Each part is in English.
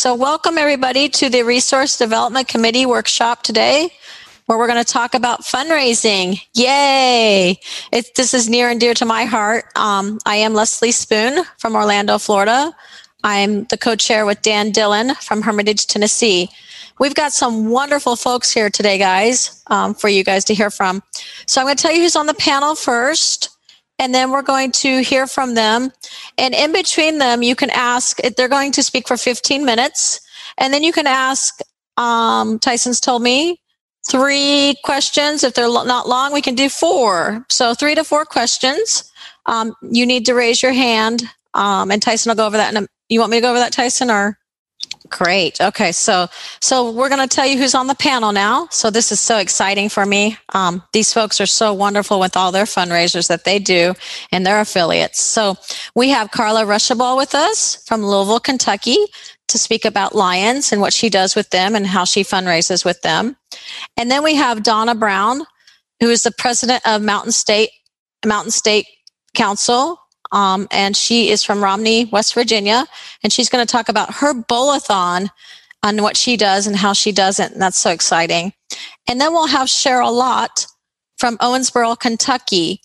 So, welcome everybody to the Resource Development Committee workshop today, where we're going to talk about fundraising. Yay! It, this is near and dear to my heart. Um, I am Leslie Spoon from Orlando, Florida. I'm the co chair with Dan Dillon from Hermitage, Tennessee. We've got some wonderful folks here today, guys, um, for you guys to hear from. So I'm going to tell you who's on the panel first, and then we're going to hear from them. And in between them, you can ask, they're going to speak for 15 minutes, and then you can ask, um, Tyson's told me, three questions. If they're not long, we can do four. So three to four questions. Um, you need to raise your hand, um, and Tyson will go over that. In a, you want me to go over that, Tyson, or? Great. Okay. So, so we're going to tell you who's on the panel now. So this is so exciting for me. Um, these folks are so wonderful with all their fundraisers that they do and their affiliates. So we have Carla Ruschival with us from Louisville, Kentucky to speak about Lions and what she does with them and how she fundraises with them. And then we have Donna Brown, who is the president of Mountain State, Mountain State Council um, and she is from Romney, West Virginia, and she's going to talk about her bowl-a-thon on what she does and how she does it, and that's so exciting. And then we'll have Cheryl Lott from Owensboro, Kentucky,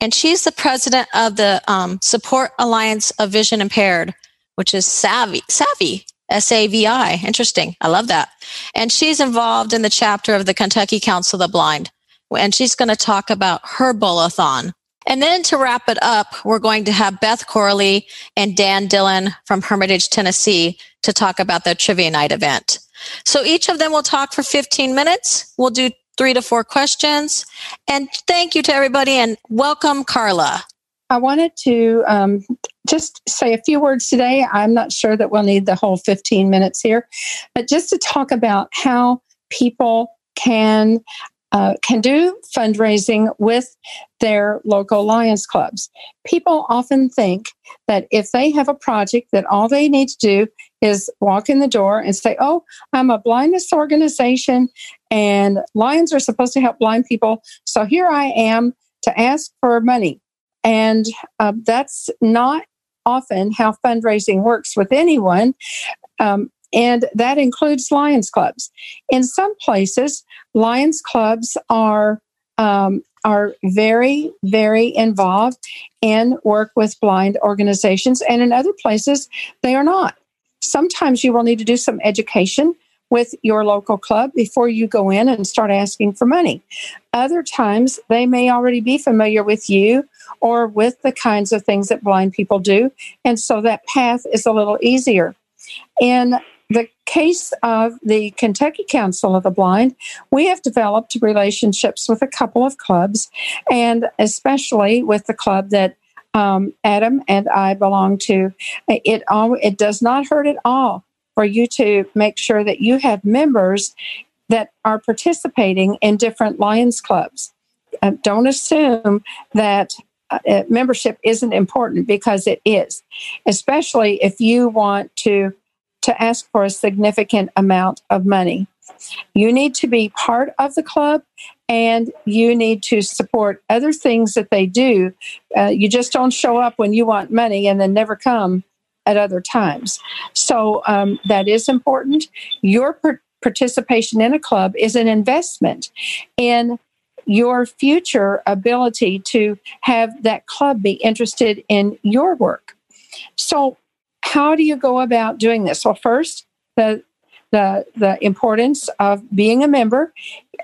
and she's the president of the um, Support Alliance of Vision Impaired, which is Savvy, Savvy, S A V I. Interesting. I love that. And she's involved in the chapter of the Kentucky Council of the Blind. And she's going to talk about her bowl-a-thon. And then to wrap it up, we're going to have Beth Corley and Dan Dillon from Hermitage, Tennessee to talk about the trivia night event. So each of them will talk for 15 minutes. We'll do three to four questions. And thank you to everybody and welcome, Carla. I wanted to um, just say a few words today. I'm not sure that we'll need the whole 15 minutes here, but just to talk about how people can uh, can do fundraising with their local Lions clubs. People often think that if they have a project, that all they need to do is walk in the door and say, "Oh, I'm a blindness organization, and Lions are supposed to help blind people, so here I am to ask for money." And uh, that's not often how fundraising works with anyone. Um, and that includes Lions clubs. In some places, Lions clubs are um, are very, very involved in work with blind organizations, and in other places, they are not. Sometimes you will need to do some education with your local club before you go in and start asking for money. Other times, they may already be familiar with you or with the kinds of things that blind people do, and so that path is a little easier. In the case of the Kentucky Council of the Blind, we have developed relationships with a couple of clubs, and especially with the club that um, Adam and I belong to. It all it does not hurt at all for you to make sure that you have members that are participating in different Lions clubs. Uh, don't assume that uh, membership isn't important because it is, especially if you want to to ask for a significant amount of money. You need to be part of the club and you need to support other things that they do. Uh, you just don't show up when you want money and then never come at other times. So um, that is important. Your per- participation in a club is an investment in your future ability to have that club be interested in your work. So how do you go about doing this? Well, first, the the the importance of being a member.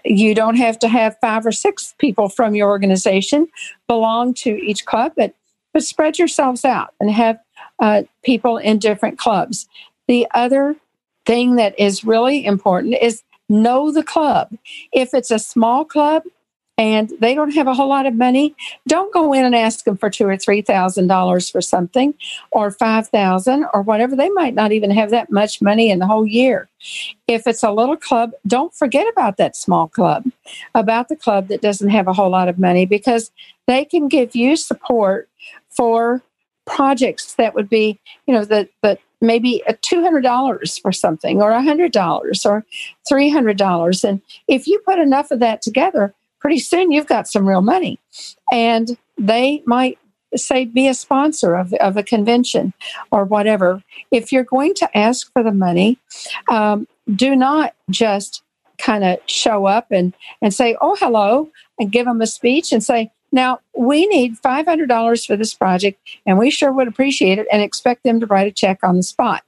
You don't have to have five or six people from your organization belong to each club, but but spread yourselves out and have uh, people in different clubs. The other thing that is really important is know the club. If it's a small club, and they don't have a whole lot of money, don't go in and ask them for two or three thousand dollars for something, or five thousand, or whatever. They might not even have that much money in the whole year. If it's a little club, don't forget about that small club, about the club that doesn't have a whole lot of money, because they can give you support for projects that would be, you know, that that maybe a $200 for something or a $100 or $300 and if you put enough of that together pretty soon you've got some real money. And they might say be a sponsor of, of a convention or whatever. If you're going to ask for the money, um, do not just kind of show up and, and say, oh, hello, and give them a speech and say, now we need $500 for this project and we sure would appreciate it and expect them to write a check on the spot.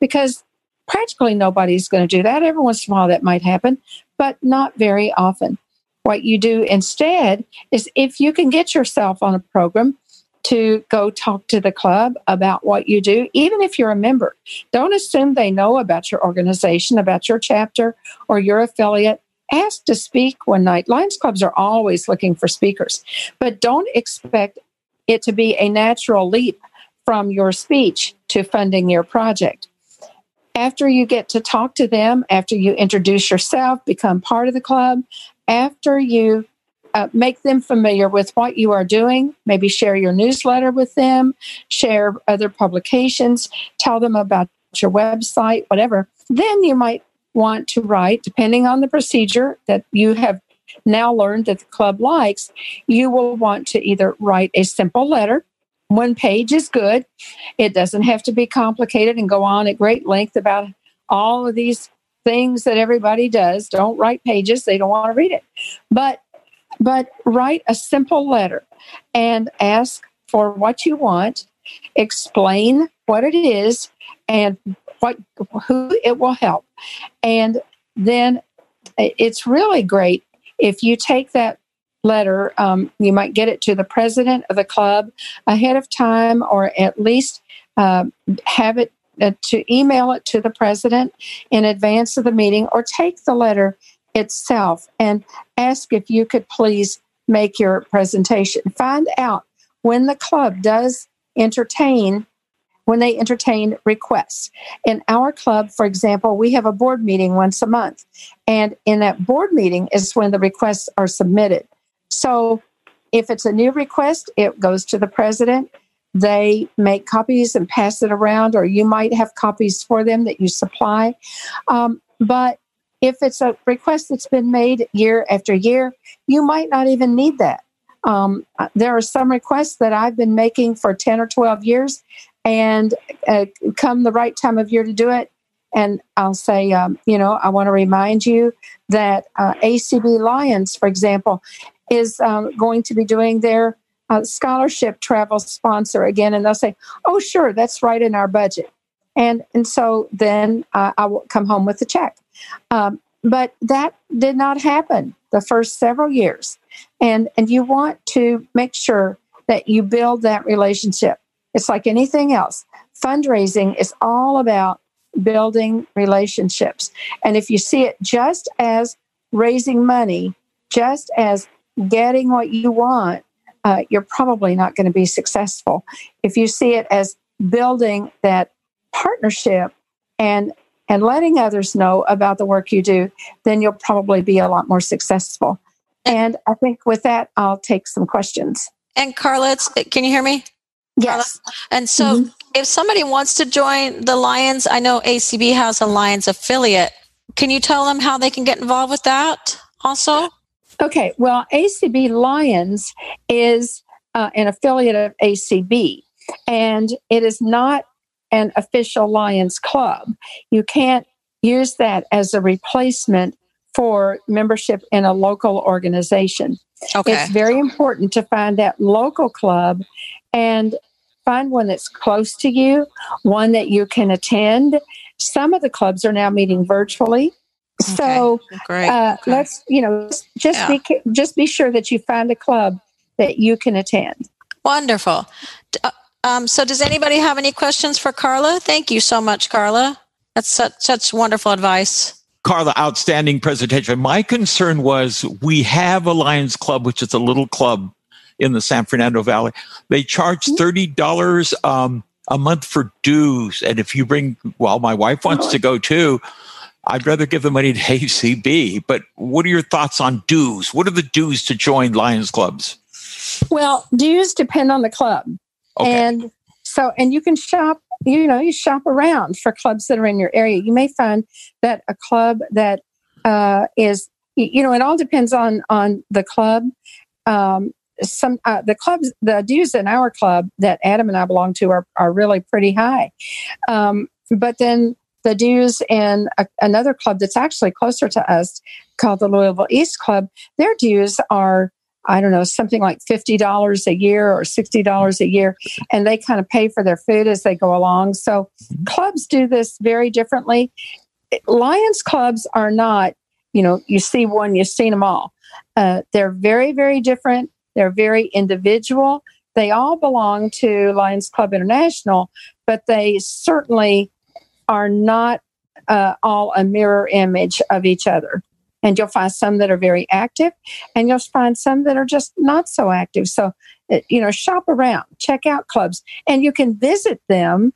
Because practically nobody's going to do that. Every once in a while that might happen, but not very often. What you do instead is if you can get yourself on a program to go talk to the club about what you do, even if you're a member. Don't assume they know about your organization, about your chapter or your affiliate. Ask to speak one night. Lions clubs are always looking for speakers, but don't expect it to be a natural leap from your speech to funding your project. After you get to talk to them, after you introduce yourself, become part of the club, after you uh, make them familiar with what you are doing, maybe share your newsletter with them, share other publications, tell them about your website, whatever. Then you might want to write, depending on the procedure that you have now learned that the club likes, you will want to either write a simple letter. One page is good. It doesn't have to be complicated and go on at great length about all of these things that everybody does. Don't write pages, they don't want to read it. But but write a simple letter and ask for what you want, explain what it is and what who it will help. And then it's really great if you take that letter, um, you might get it to the president of the club ahead of time, or at least uh, have it uh, to email it to the president in advance of the meeting, or take the letter itself and ask if you could please make your presentation. Find out when the club does entertain when they entertain requests. In our club, for example, we have a board meeting once a month. And in that board meeting is when the requests are submitted. So if it's a new request, it goes to the president. They make copies and pass it around, or you might have copies for them that you supply. Um, but if it's a request that's been made year after year, you might not even need that. Um, uh, there are some requests that I've been making for 10 or 12 years, and uh, come the right time of year to do it. And I'll say, um, you know, I want to remind you that uh, ACB Lions, for example, is um, going to be doing their uh, scholarship travel sponsor again. And they'll say, oh, sure, that's right in our budget. And, and so then uh, I will come home with a check. Um, but that did not happen the first several years. And, and you want to make sure that you build that relationship. It's like anything else. Fundraising is all about building relationships. And if you see it just as raising money, just as getting what you want, uh, you're probably not going to be successful. If you see it as building that partnership and and letting others know about the work you do, then you'll probably be a lot more successful. And I think with that, I'll take some questions. And Carla, can you hear me? Yes. Carla? And so mm-hmm. if somebody wants to join the Lions, I know ACB has a Lions affiliate. Can you tell them how they can get involved with that also? Okay. Well, ACB Lions is uh, an affiliate of ACB, and it is not an official Lions Club. You can't use that as a replacement for membership in a local organization. Okay. It's very important to find that local club and find one that's close to you, one that you can attend. Some of the clubs are now meeting virtually. Okay. So uh, okay. let's you know just yeah. be just be sure that you find a club that you can attend. Wonderful. Uh, um, so, does anybody have any questions for Carla? Thank you so much, Carla. That's such, such wonderful advice. Carla, outstanding presentation. My concern was we have a Lions Club, which is a little club in the San Fernando Valley. They charge mm-hmm. thirty dollars um, a month for dues, and if you bring, well, my wife wants to go too. I'd rather give the money to ACB. But what are your thoughts on dues? What are the dues to join Lions clubs? Well, dues depend on the club. Okay. And so, and you can shop, you know, you shop around for clubs that are in your area. You may find that a club that uh, is, you know, it all depends on on the club. Um, some uh, the clubs, the dues in our club that Adam and I belong to are are really pretty high. Um, but then the dues in a, another club that's actually closer to us called the Louisville East Club, their dues are I don't know, something like $50 a year or $60 a year. And they kind of pay for their food as they go along. So clubs do this very differently. Lions clubs are not, you know, you see one, you've seen them all. Uh, they're very, very different. They're very individual. They all belong to Lions Club International, but they certainly are not uh, all a mirror image of each other. And you'll find some that are very active and you'll find some that are just not so active. So uh, you know shop around check out clubs and you can visit them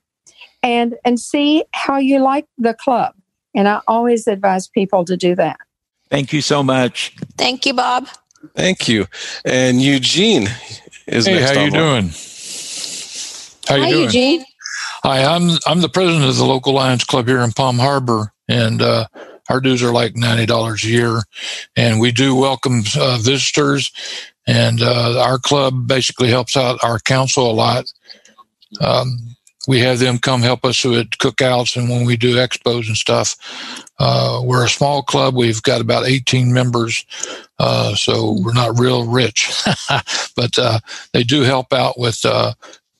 and and see how you like the club. And i always advise people to do that. Thank you so much. Thank you bob. Thank you. And eugene is hey next how you doing? How you Hi, doing? Eugene. Hi, I'm I'm the president of the local Lions Club here in Palm Harbor, and uh, our dues are like ninety dollars a year, and we do welcome uh, visitors, and uh, our club basically helps out our council a lot. Um, we have them come help us with cookouts and when we do expos and stuff. Uh, we're a small club. We've got about 18 members, uh, so we're not real rich, but uh, they do help out with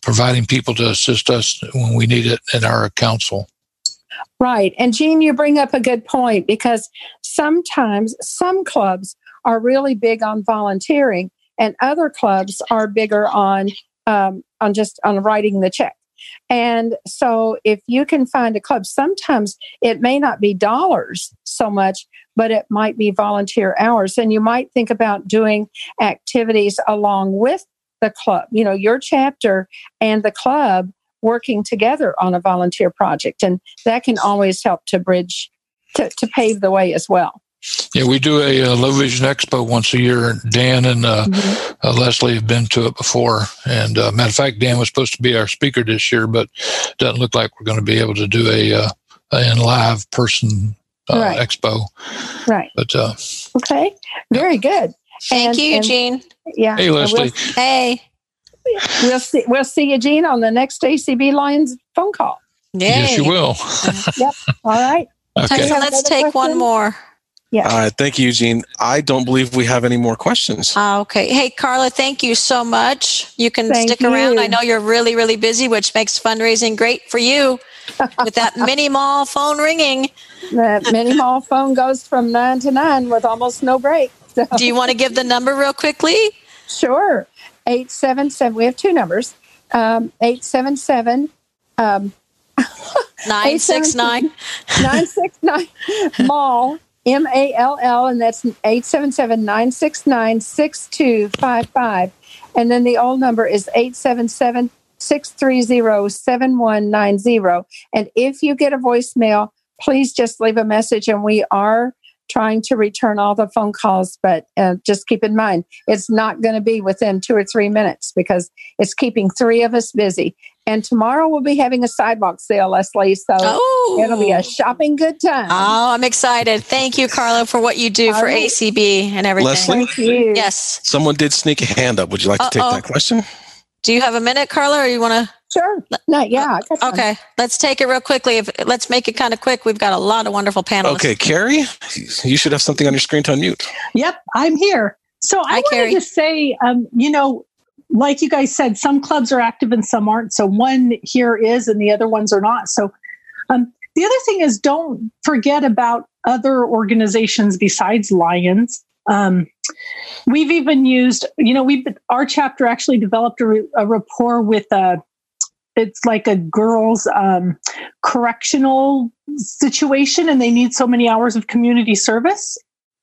providing people to assist us when we need it in our council. Right. And Jean, you bring up a good point because sometimes some clubs are really big on volunteering and other clubs are bigger on um, on just on writing the check. And so if you can find a club, sometimes it may not be dollars so much, but it might be volunteer hours. And you might think about doing activities along with the club, you know, your chapter and the club working together on a volunteer project. And that can always help to bridge, to, to pave the way as well. Yeah, we do a, a Low Vision Expo once a year. Dan and uh, mm-hmm. uh, Leslie have been to it before. And uh, matter of fact, Dan was supposed to be our speaker this year, but doesn't look like we're going to be able to do a, uh, in live person uh, right. expo. Right. But uh, okay, very good. Thank And- you, and- Eugene. yeah. hey, Leslie. We'll, Hey. we'll see. We'll see you, Jean, on the next ACB Lions phone call. Yay. Yes, you will. Yep. All right. okay. So let's another take one more. Yeah. All right, thank you, Eugene. I don't believe we have any more questions. Ah, okay. Hey, Carla, thank you so much. You can Thank stick around. I know you're really, really busy, which makes fundraising great for you with that mini mall phone ringing. The mini mall phone goes from nine to nine with almost no break. So, Do you want to give the number real quickly? sure. 877. We have two numbers. Um, 877 um, 969. 969 mall M A L L, and that's 877 969 6255. And then the old number is 877 630 7190. And if you get a voicemail, please just leave a message, and we are trying to return all the phone calls. But uh, just keep in mind, it's not going to be within two or three minutes because it's keeping three of us busy. And tomorrow we'll be having a sidewalk sale, Leslie. So Oh. It'll be a shopping good time. Oh, I'm excited. Thank you, Carla, for what you do All for right. ACB and everything. Leslie? Thank you. Yes. Someone did sneak a hand up. Would you like to take that question? Do you have a minute, Carla, or you want to? Sure. No, yeah. I got time. Okay. Let's take it real quickly. If, let's make it kind of quick. We've got a lot of wonderful panelists. Okay, Carrie, you should have something on your screen to unmute. Yep, I'm here. So I Hi, wanted Carrie. to say, um, you know, like you guys said, some clubs are active and some aren't. So one here is, and the other ones are not. So um, the other thing is, don't forget about other organizations besides Lions. Um, we've even used, you know, we've our chapter actually developed a, re- a rapport with a. It's like a girls' um, correctional situation, and they need so many hours of community service.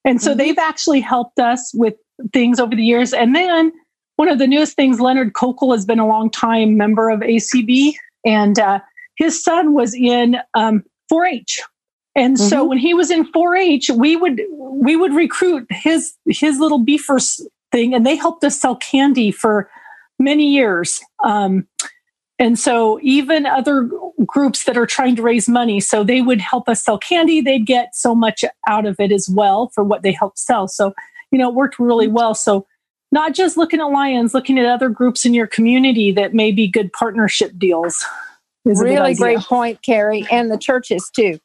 And so Mhm. they've actually helped us with things over the years. And then one of the newest things, Leonard Kokel has been a long time member of ACB, and uh, his son was in um, 4-H. And so when he was in 4-H, we would we would recruit his his little beefers thing, and they helped us sell candy for many years. Um, and so even other groups that are trying to raise money, so they would help us sell candy. They'd get so much out of it as well for what they helped sell. So, you know, it worked really well. So not just looking at Lions, looking at other groups in your community that may be good partnership deals. Really great point, Carrie, and the churches too.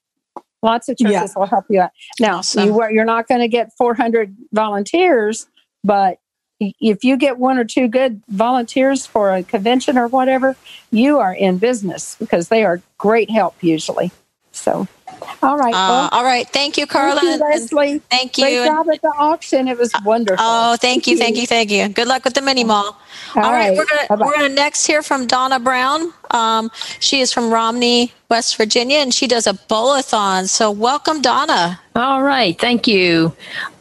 Lots of churches yeah. will help you out. Now, awesome. you, you're not going to get 400 volunteers, but if you get one or two good volunteers for a convention or whatever, you are in business because they are great help usually. So, all right. Uh, well, all right. Thank you, Carla. Thank you, Leslie. Thank you. Great job at the auction. It was wonderful. Oh, thank, you, thank you, thank you. Good luck with the mini mall. all, all right. right. We're gonna we're gonna next hear from Donna Brown. Um, she is from Romney, West Virginia, and she does a bowl-a-thon. So, welcome, Donna. All right. Thank you.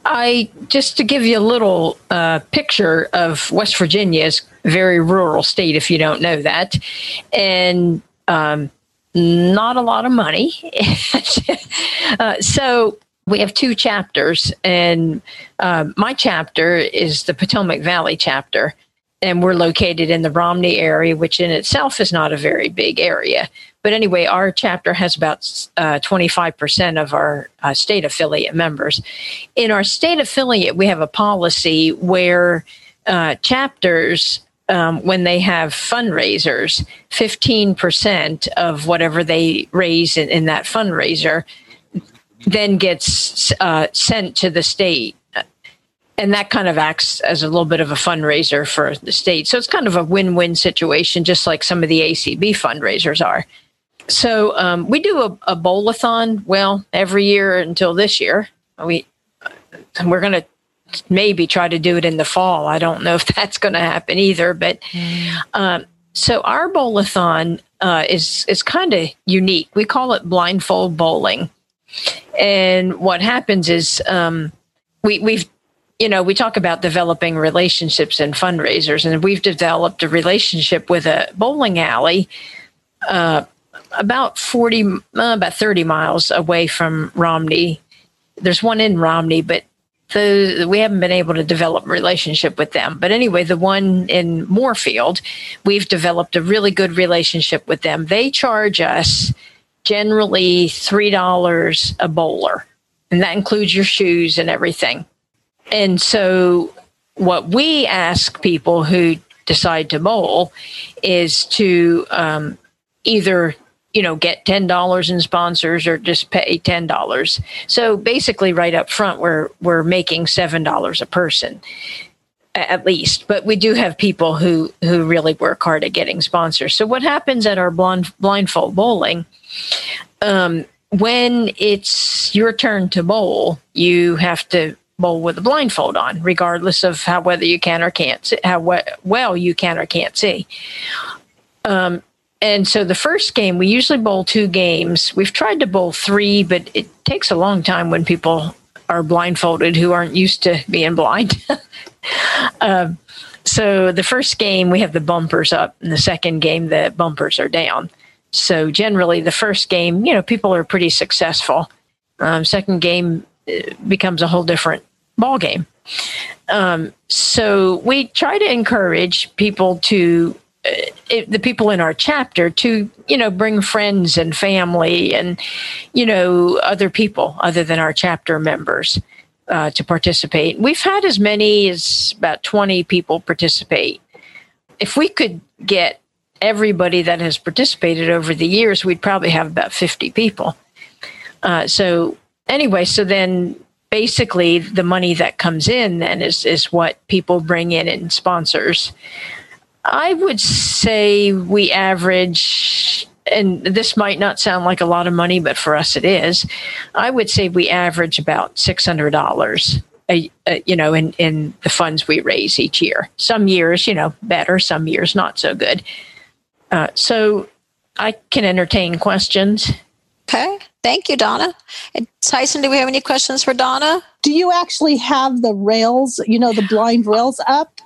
I just to give you a little uh, picture of West Virginia's very rural state, if you don't know that, and um, not a lot of money. uh, so we have two chapters, and uh, my chapter is the Potomac Valley chapter, and we're located in the Romney area, which in itself is not a very big area. But anyway, our chapter has about uh, 25% of our uh, state affiliate members. In our state affiliate, we have a policy where uh, chapters, um, when they have fundraisers, 15% of whatever they raise in, in that fundraiser then gets uh, sent to the state and that kind of acts as a little bit of a fundraiser for the state. So it's kind of a win-win situation, just like some of the ACB fundraisers are. So um, we do a, a bowl-a-thon, well, every year until this year. We we're going to maybe try to do it in the fall. I don't know if that's going to happen either. But um, so our bowl-a-thon uh, is is kind of unique. We call it blindfold bowling, and what happens is um, we we've you know we talk about developing relationships and fundraisers, and we've developed a relationship with a bowling alley. Uh, about 40, uh, about 30 miles away from Romney. There's one in Romney, but the, we haven't been able to develop a relationship with them. But anyway, the one in Moorfield, we've developed a really good relationship with them. They charge us generally $3 a bowler, and that includes your shoes and everything. And so, what we ask people who decide to bowl is to um, either you know, get $10 in sponsors or just pay $10. So basically right up front, we're, we're making $7 a person at least, but we do have people who, who really work hard at getting sponsors. So what happens at our blind, blindfold bowling, um, when it's your turn to bowl, you have to bowl with a blindfold on, regardless of how whether you can or can't how well you can or can't see. Um, and so the first game, we usually bowl two games. We've tried to bowl three, but it takes a long time when people are blindfolded who aren't used to being blind. uh, so the first game, we have the bumpers up, and the second game, the bumpers are down. So generally, the first game, you know, people are pretty successful. Um, second game uh, becomes a whole different ball game. Um, so we try to encourage people to it, the people in our chapter to you know bring friends and family and you know other people other than our chapter members uh, to participate. We've had as many as about 20 people participate. If we could get everybody that has participated over the years we'd probably have about 50 people. Uh, so anyway so then basically the money that comes in then is is what people bring in in sponsors I would say we average, and this might not sound like a lot of money, but for us it is. I would say we average about six hundred dollars. you know, in, in the funds we raise each year. Some years, you know, better. Some years, not so good. Uh, so I can entertain questions. Okay. Thank you, Donna. And Tyson, do we have any questions for Donna? Do you actually have the rails, you know, the blind rails up?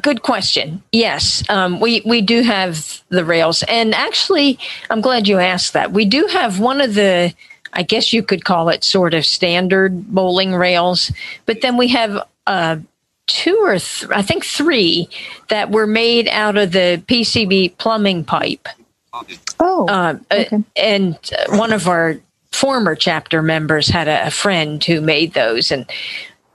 Good question. Yes, um, we we do have the rails, and actually, I'm glad you asked that. We do have one of the, I guess you could call it sort of standard bowling rails, but then we have uh, two or th- I think three that were made out of the PVC plumbing pipe. Oh, uh, okay. uh, and one of our former chapter members had a, a friend who made those, and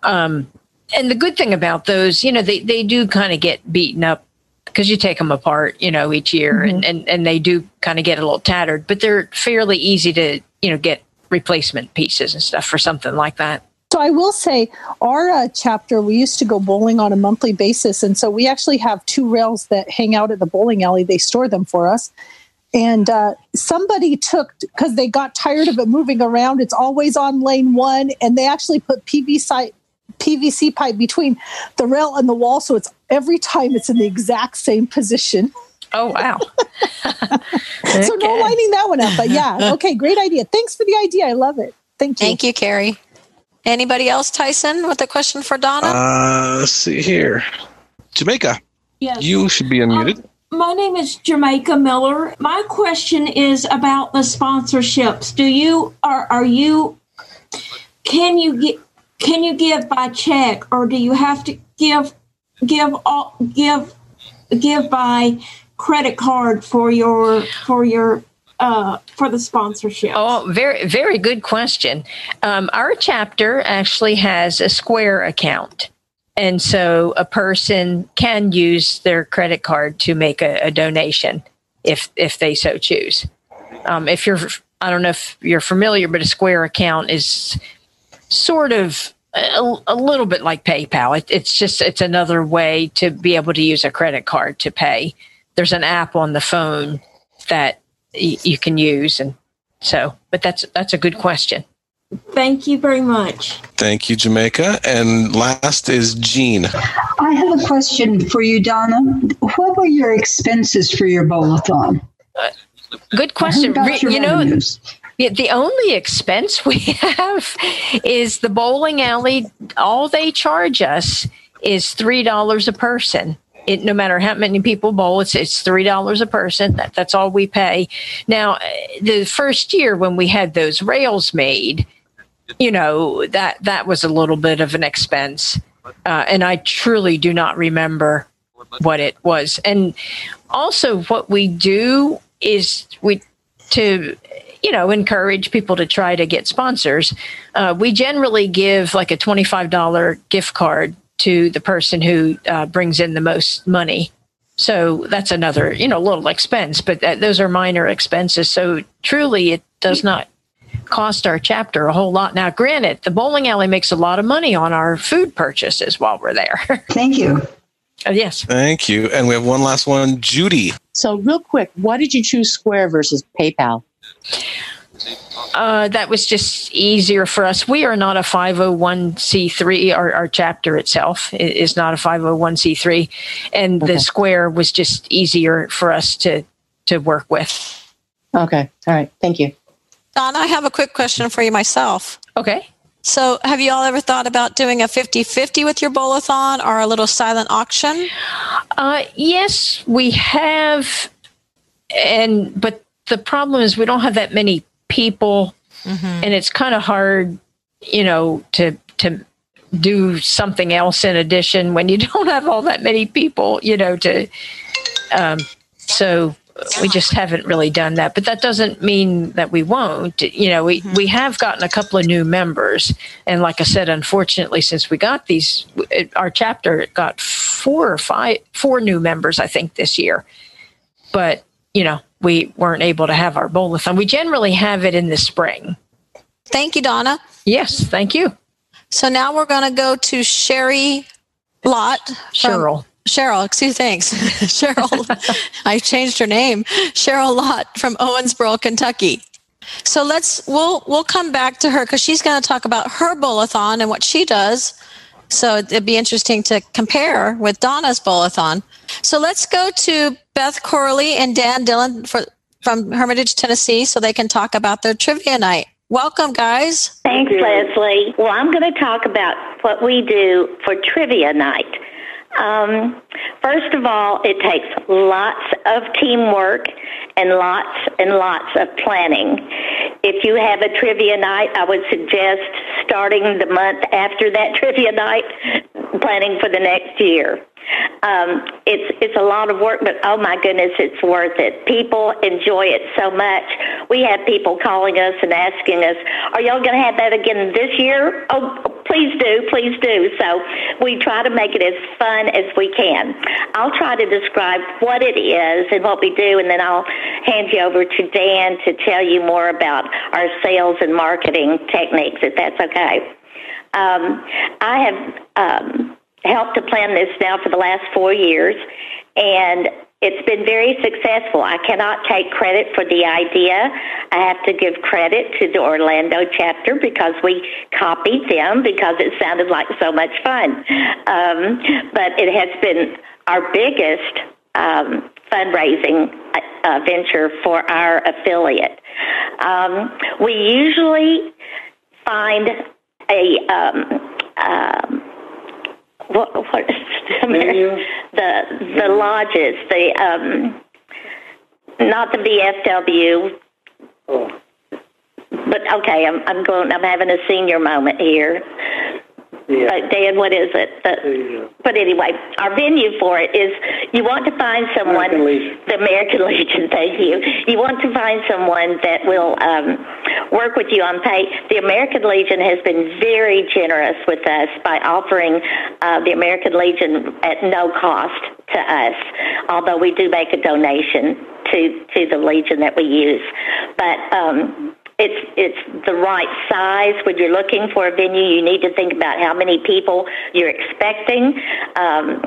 um, and the good thing about those, you know, they, they do kind of get beaten up because you take them apart, you know, each year Mm-hmm. and, and, and they do kind of get a little tattered, but they're fairly easy to, you know, get replacement pieces and stuff for something like that. So I will say, our uh, chapter, we used to go bowling on a monthly basis. And so we actually have two rails that hang out at the bowling alley. They store them for us. And uh, somebody took, because they got tired of it moving around, it's always on lane one. And they actually put PVC, PVC pipe between the rail and the wall. So it's every time it's in the exact same position. Oh, wow. So no lining that one up. But yeah, okay, great idea. Thanks for the idea. I love it. Thank you. Thank you, Carrie. Anybody else, Tyson, with a question for Donna? Uh, let's see here. Jamaica, Yes. you should be unmuted. My name is Jamaica Miller. My question is about the sponsorships. Do you are are you can you get can you give by check or do you have to give give all give give by credit card for your for your uh for the sponsorship? Oh, very, very good question. Um, our chapter actually has a Square account. And so a person can use their credit card to make a, a donation if, if they so choose. Um, if you're, I don't know if you're familiar, but a Square account is sort of a, a little bit like PayPal. It, it's just, it's another way to be able to use a credit card to pay. There's an app on the phone that y- you can use and so but that's that's a good question Thank you very much. Thank you, Jamaica. And last is Jean. I have a question for you, Donna. What were your expenses for your bowl-a-thon? Uh, good question Re- you know revenues? the, the only expense we have is the bowling alley all they charge us is three dollars a person it, no matter how many people bowl, it's it's three dollars a person. That, that's all we pay. Now, the first year when we had those rails made, you know that that was a little bit of an expense, uh, and I truly do not remember what it was. And also, what we do is we to you know encourage people to try to get sponsors. Uh, we generally give like a twenty five dollar gift card to the person who uh, brings in the most money. So that's another, you know, little expense, but that, those are minor expenses. So truly, it does not cost our chapter a whole lot. Now, granted, the bowling alley makes a lot of money on our food purchases while we're there. Thank you. Uh, yes. Thank you. And we have one last one, Judy. So, real quick, why did you choose Square versus PayPal? Uh, that was just easier for us. We are not a 501c3. Our, our chapter itself i- is not a 501c3. And Okay. the square was just easier for us to, to work with. Okay. All right. Thank you. Donna, I have a quick question for you myself. Okay. So, have you all ever thought about doing a 50 50 with your bowl-a-thon or a little silent auction? Uh, yes, we have, and but the problem is we don't have that many people, and it's kind of hard, you know, to to do something else in addition when you don't have all that many people, you know, to. Um, so we just haven't really done that, but that doesn't mean that we won't. You know, we we have gotten a couple of new members, and like I said, unfortunately, since we got these, it, our chapter got four or five, four new members, I think, this year. But you know, we weren't able to have our bowl-a-thon. We generally have it in the spring. Thank you, Donna. Yes, thank you, So now we're going to go to Sherry Lott. Cheryl. Cheryl, excuse me, thanks. Cheryl, I changed her name. Cheryl Lott from Owensboro, Kentucky. So let's we'll we'll come back to her because she's going to talk about her bowl-a-thon and what she does. So it'd be interesting to compare with Donna's bowl-a-thon. So let's go to Beth Corley and Dan Dillon for, from Hermitage, Tennessee, so they can talk about their trivia night. Welcome, guys. Thanks, Leslie. Well, I'm going to talk about what we do for trivia night. Um, first of all, it takes lots of teamwork and lots and lots of planning. If you have a trivia night, I would suggest starting the month after that trivia night, planning for the next year. Um, it's it's a lot of work, but oh my goodness, it's worth it. People enjoy it so much. We have people calling us and asking us, "Are y'all going to have that again this year?" Oh, please do, please do. So we try to make it as fun as we can. I'll try to describe what it is and what we do, and then I'll hand you over to Dan to tell you more about our sales and marketing techniques, if that's okay. Um, I have um, helped to plan this now for the last four years, and it's been very successful. I cannot take credit for the idea. I have to give credit to the Orlando chapter because we copied them because it sounded like so much fun. Um, but it has been our biggest um, fundraising uh, venture for our affiliate. Um, we usually find a um, um, what, what is the, the the lodges, the um, not the VFW. Oh. But okay, I'm I'm going. I'm having a senior moment here. Yeah. Uh, Dan, what is it? The, but anyway, our venue for it is you want to find someone, American Legion. the American Legion, thank you. You want to find someone that will um, work with you on pay. The American Legion has been very generous with us by offering uh, the American Legion at no cost to us, although we do make a donation to, to the Legion that we use. But um, it's it's the right size when you're looking for a venue. You need to think about how many people you're expecting. Um,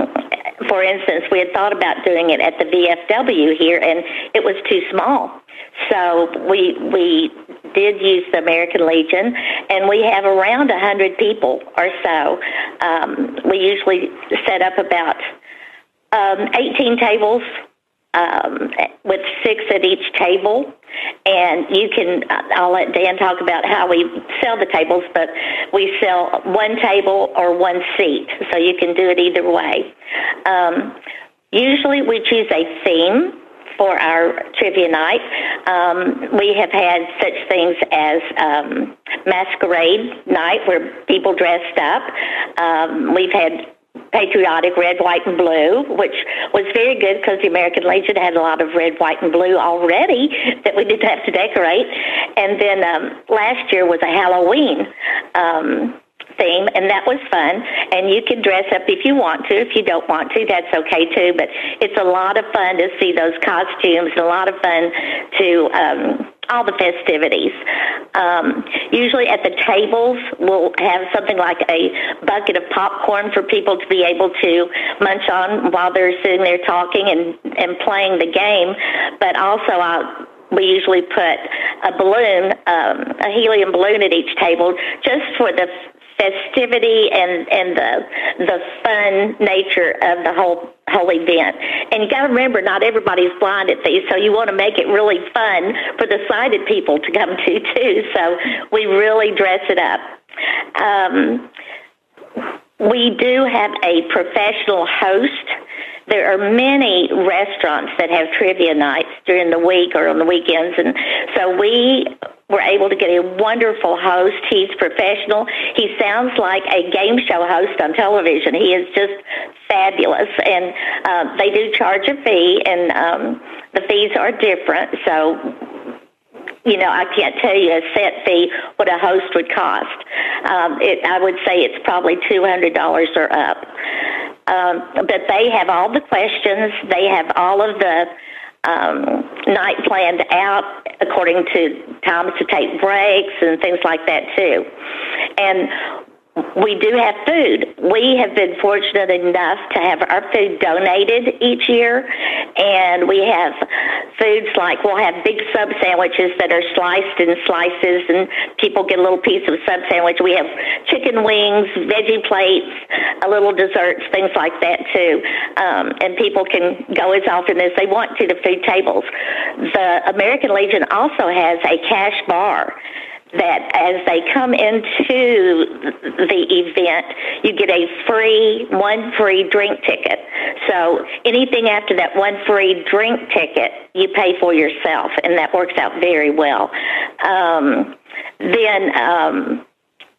for instance, we had thought about doing it at the VFW here, and it was too small. So we we did use the American Legion, and we have around a hundred people or so. Um, we usually set up about um, 18 tables um, with six at each table. And you can, I'll let Dan talk about how we sell the tables, but we sell one table or one seat, so you can do it either way. Um, usually we choose a theme for our trivia night. Um, we have had such things as um, masquerade night where people dressed up. Um, we've had patriotic red, white, and blue, which was very good because the American Legion had a lot of red, white, and blue already that we didn't have to decorate. And then um, last year was a Halloween. Um, theme and that was fun and you can dress up if you want to if you don't want to that's okay too but it's a lot of fun to see those costumes and a lot of fun to um all the festivities. Um, usually at the tables, we'll have something like a bucket of popcorn for people to be able to munch on while they're sitting there talking and, and playing the game. But also, I'll, we usually put a balloon, um, a helium balloon at each table just for the festivity and and the the fun nature of the whole whole event. And you got to remember, not everybody's blind at these, so you want to make it really fun for the sighted people to come to too. So we really dress it up. Um, we do have a professional host. There are many restaurants that have trivia nights during the week or on the weekends, and so we were able to get a wonderful host. He's professional. He sounds like a game show host on television. He is just fabulous, and uh, they do charge a fee, and um, the fees are different. So you know, I can't tell you a set fee what a host would cost. Um, it, I would say it's probably two hundred dollars or up. Um, but they have all the questions. They have all of the um, night planned out according to times to take breaks and things like that too. And we do have food. We have been fortunate enough to have our food donated each year, and we have foods like we'll have big sub sandwiches that are sliced in slices, and people get a little piece of sub sandwich. We have chicken wings, veggie plates, a little desserts, things like that too, um, and people can go as often as they want to the food tables. The American Legion also has a cash bar that as they come into the event, you get a free, one free drink ticket. So anything after that one free drink ticket, you pay for yourself, and that works out very well. Um, then um,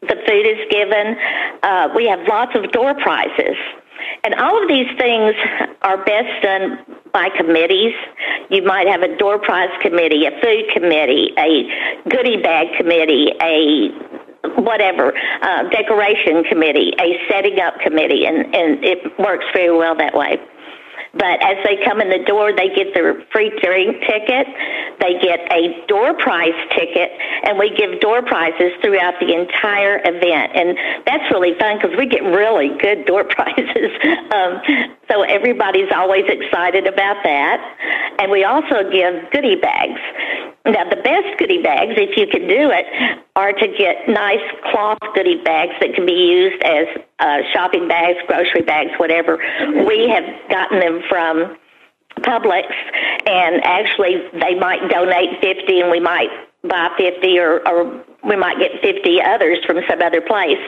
the food is given. Uh, we have lots of door prizes. And all of these things are best done by committees. You might have a door prize committee, a food committee, a goodie bag committee, a whatever uh, decoration committee, a setting up committee, and and it works very well that way. But as they come in the door, they get their free drink ticket. They get a door prize ticket, and we give door prizes throughout the entire event. And that's really fun because we get really good door prizes. um, so everybody's always excited about that. And we also give goodie bags. Now, the best goodie bags, if you can do it, are to get nice cloth goodie bags that can be used as uh, shopping bags, grocery bags, whatever. We have gotten them from Publix, and actually, they might donate 50 and we might buy 50 or, or we might get 50 others from some other place,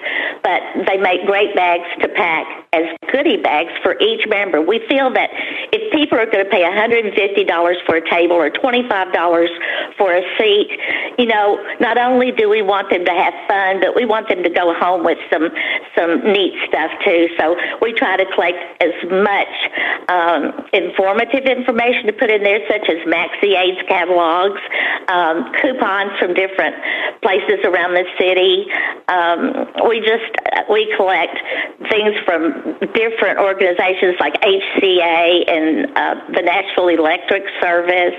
but they make great bags to pack as goodie bags for each member. We feel that if people are going to pay $150 for a table or $25 for a seat, you know, not only do we want them to have fun, but we want them to go home with some some neat stuff too. So we try to collect as much um, informative information to put in there, such as Maxi Aids catalogs, um, coupons from different places places around the city. Um, we just we collect things from different organizations like HCA and uh, the Nashville Electric Service.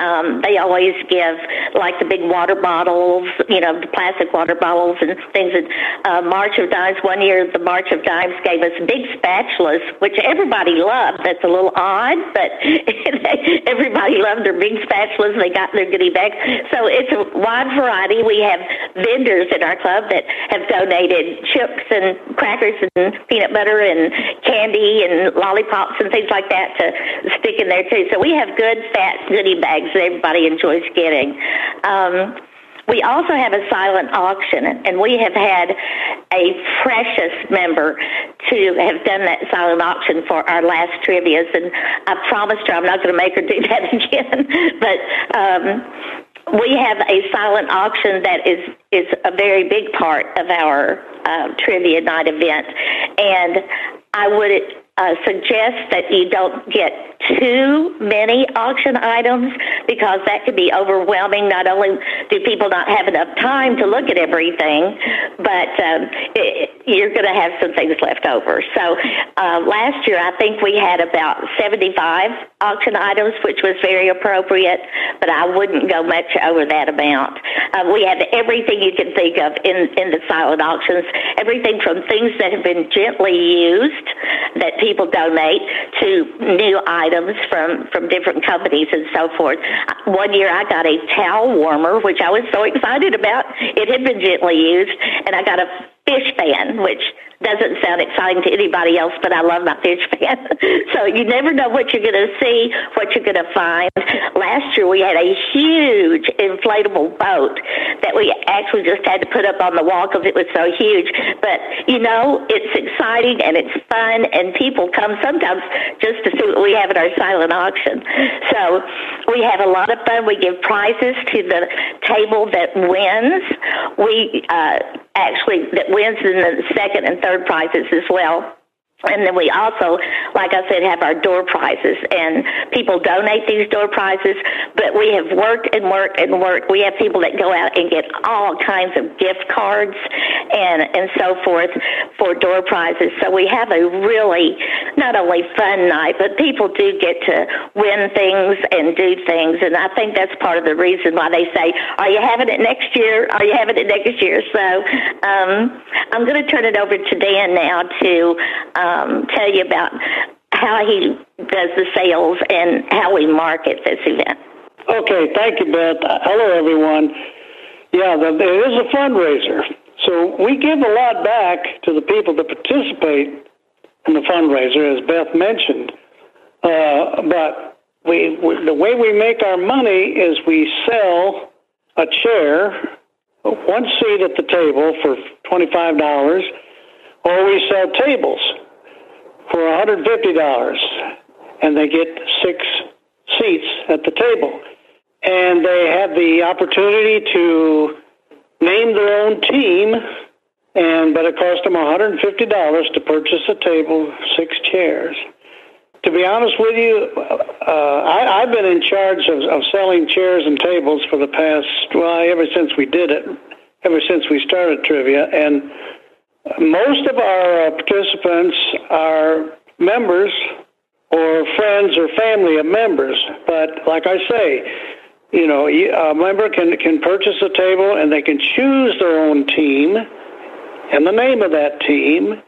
Um, they always give like the big water bottles, you know, the plastic water bottles and things. And uh, March of Dimes. One year, the March of Dimes gave us big spatulas, which everybody loved. That's a little odd, but everybody loved their big spatulas. They got their goodie bags. So it's a wide variety. We have vendors in our club that have donated chips and crackers and peanut butter and candy and lollipops and things like that to stick in there too. So we have good fat goodie bags that everybody enjoys getting. Um, we also have a silent auction, and we have had a precious member to have done that silent auction for our last trivias, and I promised her I'm not going to make her do that again. but um, we have a silent auction that is is a very big part of our uh, trivia night event, and I would uh, suggest that you don't get too many auction items because that could be overwhelming. Not only do people not have enough time to look at everything, but um, it, you're going to have some things left over. So uh, last year, I think we had about 75 auction items, which was very appropriate, but I wouldn't go much over that amount. Uh, we had everything you can think of in, in the silent auctions, everything from things that have been gently used that people donate to new items from, from different companies and so forth. One year I got a towel warmer, which I was so excited about. It had been gently used, and I got a fish fan, which doesn't sound exciting to anybody else, but I love my fish fan. so you never know what you're going to see, what you're going to find. Last year we had a huge inflatable boat that we actually just had to put up on the wall because it was so huge. But you know, it's exciting and it's fun, and people come sometimes just to see what we have at our silent auction. So we have a lot of fun. We give prizes to the table that wins. We uh, actually that wins in the second and third prizes as well. And then we also, like I said, have our door prizes, and people donate these door prizes. But we have worked and worked and worked. We have people that go out and get all kinds of gift cards and and so forth for door prizes. So we have a really not only fun night, but people do get to win things and do things. And I think that's part of the reason why they say, "Are you having it next year? Are you having it next year?" So um, I'm going to turn it over to Dan now to. Um, um, tell you about how he does the sales and how we market this event. Okay, thank you, Beth. Hello, everyone. Yeah, the, it is a fundraiser. So we give a lot back to the people that participate in the fundraiser, as Beth mentioned. Uh, but we, we, the way we make our money is we sell a chair, one seat at the table for $25, or we sell tables for $150, and they get six seats at the table. And they have the opportunity to name their own team, and but it cost them $150 to purchase a table, six chairs. To be honest with you, uh, I, I've been in charge of, of selling chairs and tables for the past, well, ever since we did it ever since we started trivia, and most of our uh, participants are members or friends or family of members. But like I say, you know, a member can can purchase a table and they can choose their own team and the name of that team.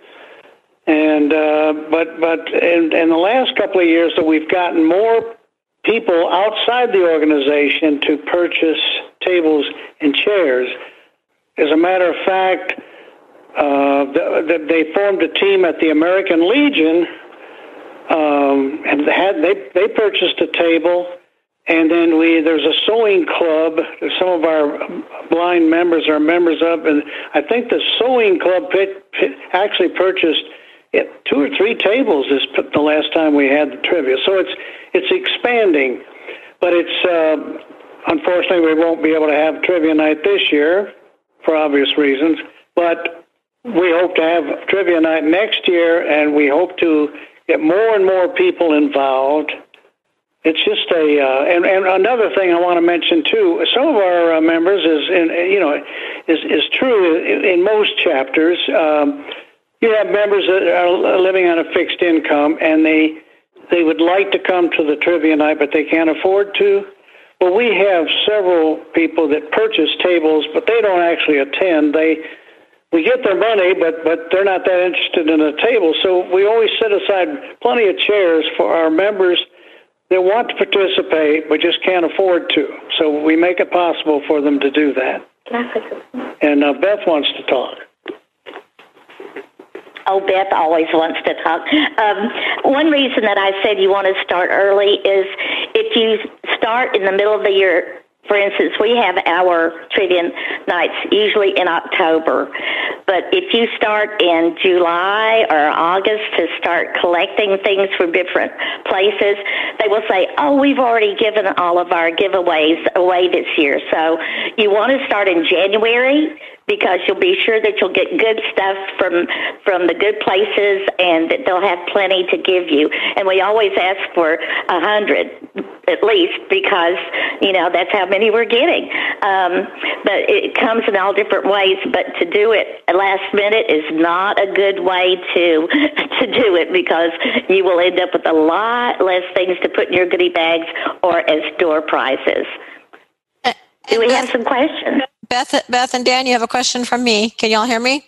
And uh, but but in, in the last couple of years, that we've gotten more people outside the organization to purchase tables and chairs. As a matter of fact, uh, the, the, they formed a team at the American Legion um, and had they they purchased a table, and then we there's a sewing club. Some of our blind members are members of, and I think the sewing club pit, pit actually purchased it, two or three tables this the last time we had the trivia. So it's it's expanding, but it's uh, unfortunately we won't be able to have trivia night this year for obvious reasons. But we hope to have trivia night next year, and we hope to get more and more people involved. It's just a, uh, and, and another thing I want to mention too. Some of our uh, members is, in, you know, is is true in, in most chapters. Um, you have members that are living on a fixed income, and they they would like to come to the trivia night, but they can't afford to. Well, we have several people that purchase tables, but they don't actually attend. They we get their money, but but they're not that interested in a table. So we always set aside plenty of chairs for our members that want to participate but just can't afford to. So we make it possible for them to do that. And uh, Beth wants to talk. Oh, Beth always wants to talk. Um, one reason that I said you want to start early is if you start in the middle of the year for instance, we have our trivia nights usually in October, but if you start in July or August to start collecting things from different places, they will say, "Oh, we've already given all of our giveaways away this year." So you want to start in January because you'll be sure that you'll get good stuff from from the good places and that they'll have plenty to give you. And we always ask for a hundred at least because you know that's how many we're getting. Um, but it comes in all different ways. But to do it last minute is not a good way to to do it because you will end up with a lot less things to put in your goodie bags or as door prizes. Do we have some questions? Beth, Beth and Dan, you have a question from me. Can y'all hear me?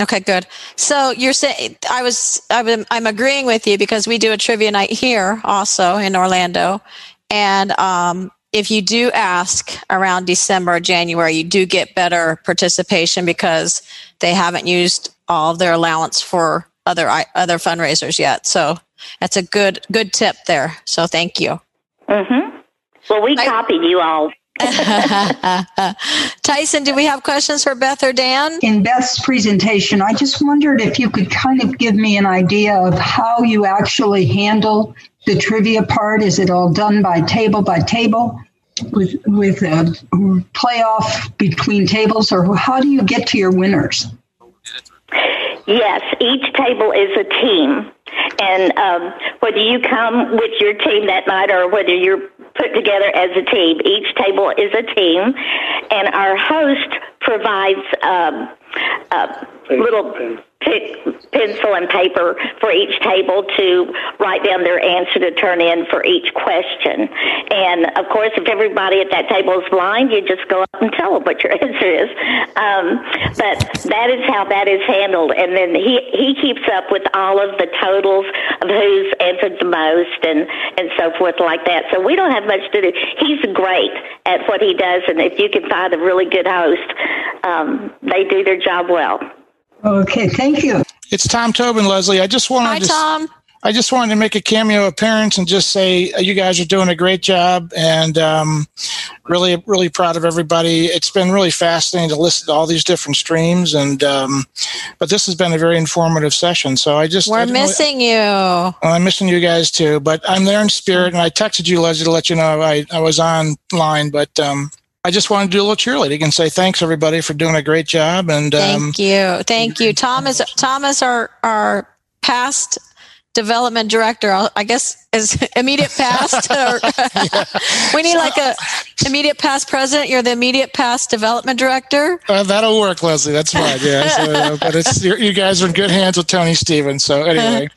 Okay, good. So you're saying I was I'm, I'm agreeing with you because we do a trivia night here also in Orlando, and um, if you do ask around December or January, you do get better participation because they haven't used all of their allowance for other other fundraisers yet. So that's a good good tip there. So thank you. Mm-hmm. Well, we I, copied you all Tyson, do we have questions for Beth or Dan? In Beth's presentation, I just wondered if you could kind of give me an idea of how you actually handle the trivia part. Is it all done by table by table? With with a playoff between tables, or how do you get to your winners? Yes, each table is a team, and um, whether you come with your team that night or whether you're put together as a team. Each table is a team, and our host provides um, a little pencil and paper for each table to write down their answer to turn in for each question. And of course, if everybody at that table is blind, you just go up and tell them what your answer is. Um, but that is how that is handled. And then he, he keeps up with all of the totals of who's answered the most and, and so forth like that. So we don't have much to do. He's great at what he does. And if you can find a really good host, um, they do their job well. Okay, thank you. It's Tom Tobin, Leslie. I just wanted Hi, to, Tom. I just wanted to make a cameo appearance and just say uh, you guys are doing a great job, and um, really, really proud of everybody. It's been really fascinating to listen to all these different streams, and um, but this has been a very informative session. So I just we're I missing really, you. Well, I'm missing you guys too, but I'm there in spirit, and I texted you, Leslie, to let you know I I was online, but. Um, I just want to do a little cheerleading and say thanks everybody for doing a great job. And thank um, you, thank you. Tom is Tom is our our past development director. I'll- guess is immediate past. or- we need like a immediate past president. You're the immediate past development director. Uh, that'll work, Leslie. That's fine. Yeah, so, uh, but it's you guys are in good hands with Tony Stevens. So anyway,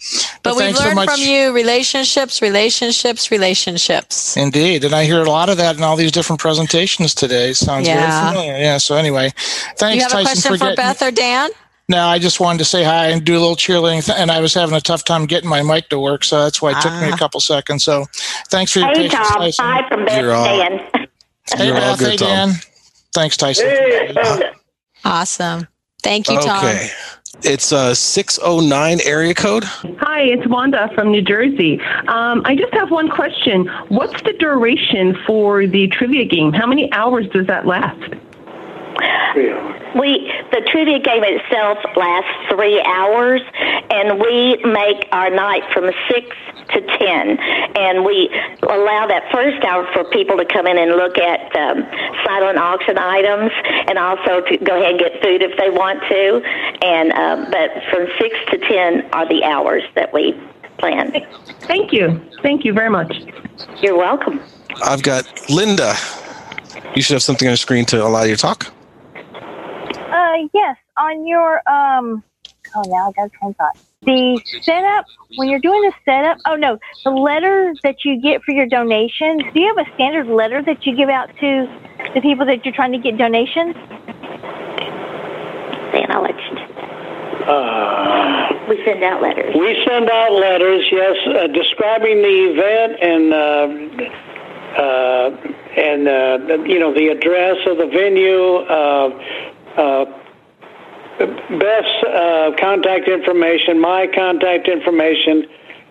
But we've thanks so learned much. from you relationships, relationships, relationships. Indeed, and I hear a lot of that in all these different presentations today. Sounds Yeah. very familiar. Yeah. So anyway, thanks, you have a Tyson, question for, getting- Beth or Dan? No, I just wanted to say hi and do a little cheerleading, th- and I was having a tough time getting my mic to work, so that's why it took me Ah. a couple seconds. So, thanks for your Hey, patience, Tom. Tyson. Hi from Beth You're all- Dan. Hey, You're all Beth. good, Hey, Tom. Dan. Thanks, Tyson. Awesome. Thank you, Tom. Okay. It's a 609 area code. Hi, it's Wanda from New Jersey. Um, I just have one question. What's the duration for the trivia game? How many hours does that last? We the trivia game itself lasts three hours, and we make our night from six to ten, and we allow that first hour for people to come in and look at um, silent auction items, and also to go ahead and get food if they want to. And um, but from six to ten are the hours that we plan. Thank you. Thank you very much. You're welcome. I've got Linda. You should have something on your screen to allow you to talk. Uh, yes, on your um. Oh, now I got a train of thought. The setup when you're doing the setup. Oh no, the letter that you get for your donations. Do you have a standard letter that you give out to the people that you're trying to get donations? Dan, I'll let you. Uh, We send out letters. We send out letters, yes, uh, describing the event and uh, uh, and uh, you know the address of the venue, uh, uh, Beth's uh, contact information, my contact information,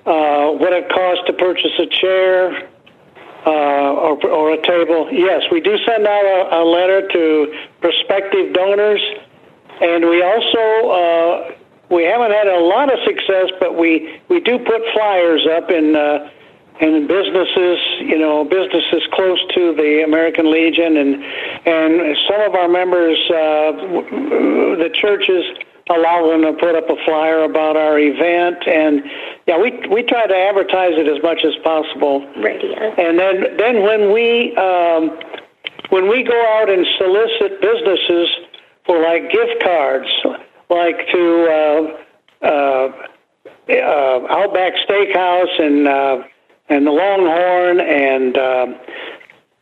uh, what it costs to purchase a chair. Uh, or, or a table. Yes, we do send out a, a letter to prospective donors, and we also uh, we haven't had a lot of success, but we we do put flyers up in in businesses, you know, businesses close to the American Legion, and and some of our members, uh, the churches allow them to put up a flyer about our event, and yeah, we we try to advertise it as much as possible. Radio. And then, then when we um, when we go out and solicit businesses for like gift cards, like to uh, uh, uh, Outback Steakhouse and uh, and the Longhorn and uh,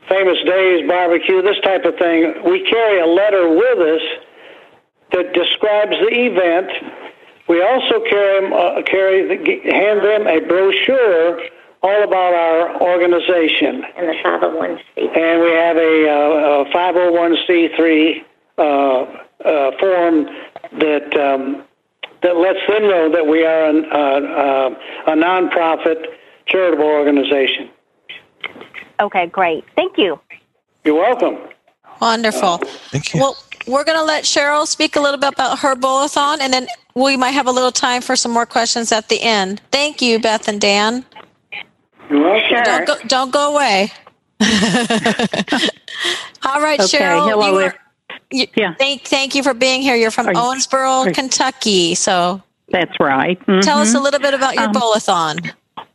Famous Dave's Barbecue, this type of thing, we carry a letter with us that describes the event. We also carry, uh, carry the, hand them a brochure all about our organization. And the 501c. And we have a, uh, a 501c3 uh, uh, form that um, that lets them know that we are an, uh, uh, a nonprofit charitable organization. Okay, great. Thank you. You're welcome. Wonderful. Thank you. Well, we're going to let Cheryl speak a little bit about her bowl-a-thon, and then we might have a little time for some more questions at the end. Thank you, Beth and Dan. Sure. Don't go, don't go away. All right, Okay, Cheryl. hello you there. are- you- Yeah. Thank, thank you for being here. You're from Are you- Owensboro, are- Kentucky. So That's right. tell us a little bit about your Um, bowl-a-thon.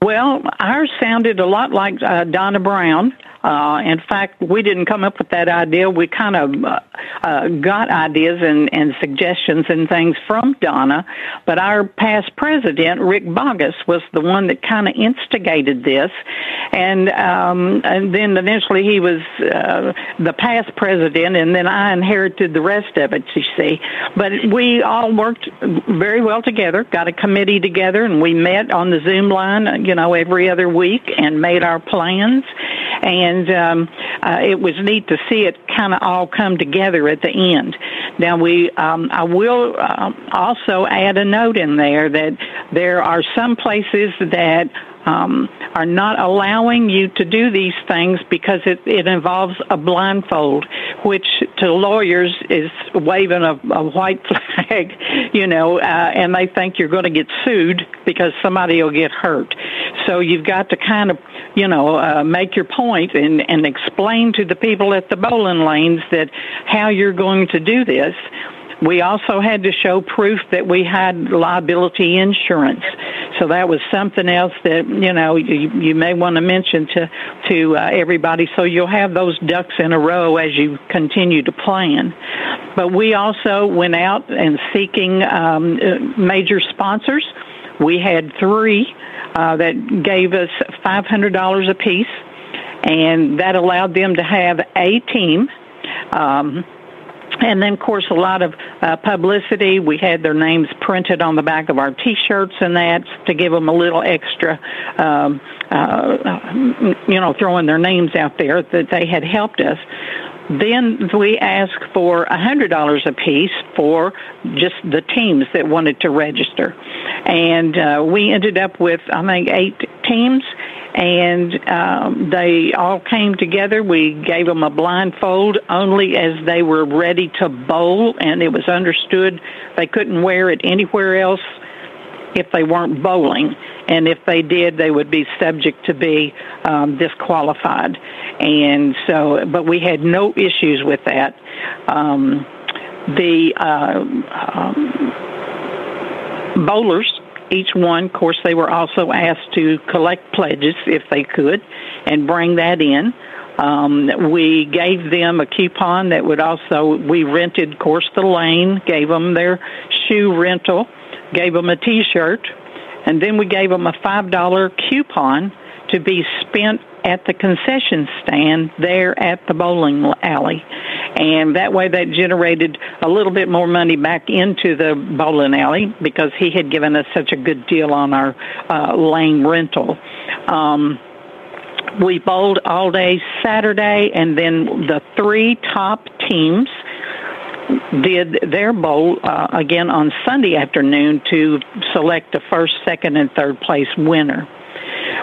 Well, ours sounded a lot like uh, Donna Brown. Uh, in fact, we didn't come up with that idea. We kind of uh, uh, got ideas and, and suggestions and things from Donna, but our past president, Rick Bogus, was the one that kind of instigated this. And, um, and then eventually he was uh, the past president, and then I inherited the rest of it, you see. But we all worked very well together, got a committee together, and we met on the Zoom line, you know, every other week and made our plans. And um, uh, it was neat to see it kind of all come together at the end. Now we, um, I will uh, also add a note in there that there are some places that um, are not allowing you to do these things because it, it involves a blindfold, which to lawyers is waving a, a white flag, you know, uh, and they think you're going to get sued because somebody will get hurt. So you've got to kind of, you know, uh, make your point and, and explain to the people at the bowling lanes that how you're going to do this. We also had to show proof that we had liability insurance. so that was something else that you know you, you may want to mention to to uh, everybody. So you'll have those ducks in a row as you continue to plan. But we also went out and seeking um, uh, major sponsors. We had three uh, that gave us five hundred dollars apiece, and that allowed them to have a team. Um, and then, of course, a lot of uh, publicity. We had their names printed on the back of our T-shirts and that to give them a little extra, um, uh, you know, throwing their names out there that they had helped us. Then we asked for a hundred dollars a piece for just the teams that wanted to register, and uh, we ended up with I think eight teams, and um, they all came together. We gave them a blindfold only as they were ready to bowl, and it was understood they couldn't wear it anywhere else if they weren't bowling, and if they did, they would be subject to be um, disqualified. And so, but we had no issues with that. Um, the uh, um, bowlers each one, of course, they were also asked to collect pledges if they could and bring that in. Um, we gave them a coupon that would also, we rented, of course, the lane, gave them their shoe rental, gave them a t shirt, and then we gave them a $5 coupon to be spent at the concession stand there at the bowling alley. And that way that generated a little bit more money back into the bowling alley because he had given us such a good deal on our uh, lane rental. Um, we bowled all day Saturday, and then the three top teams did their bowl uh, again on Sunday afternoon to select the first, second, and third place winner.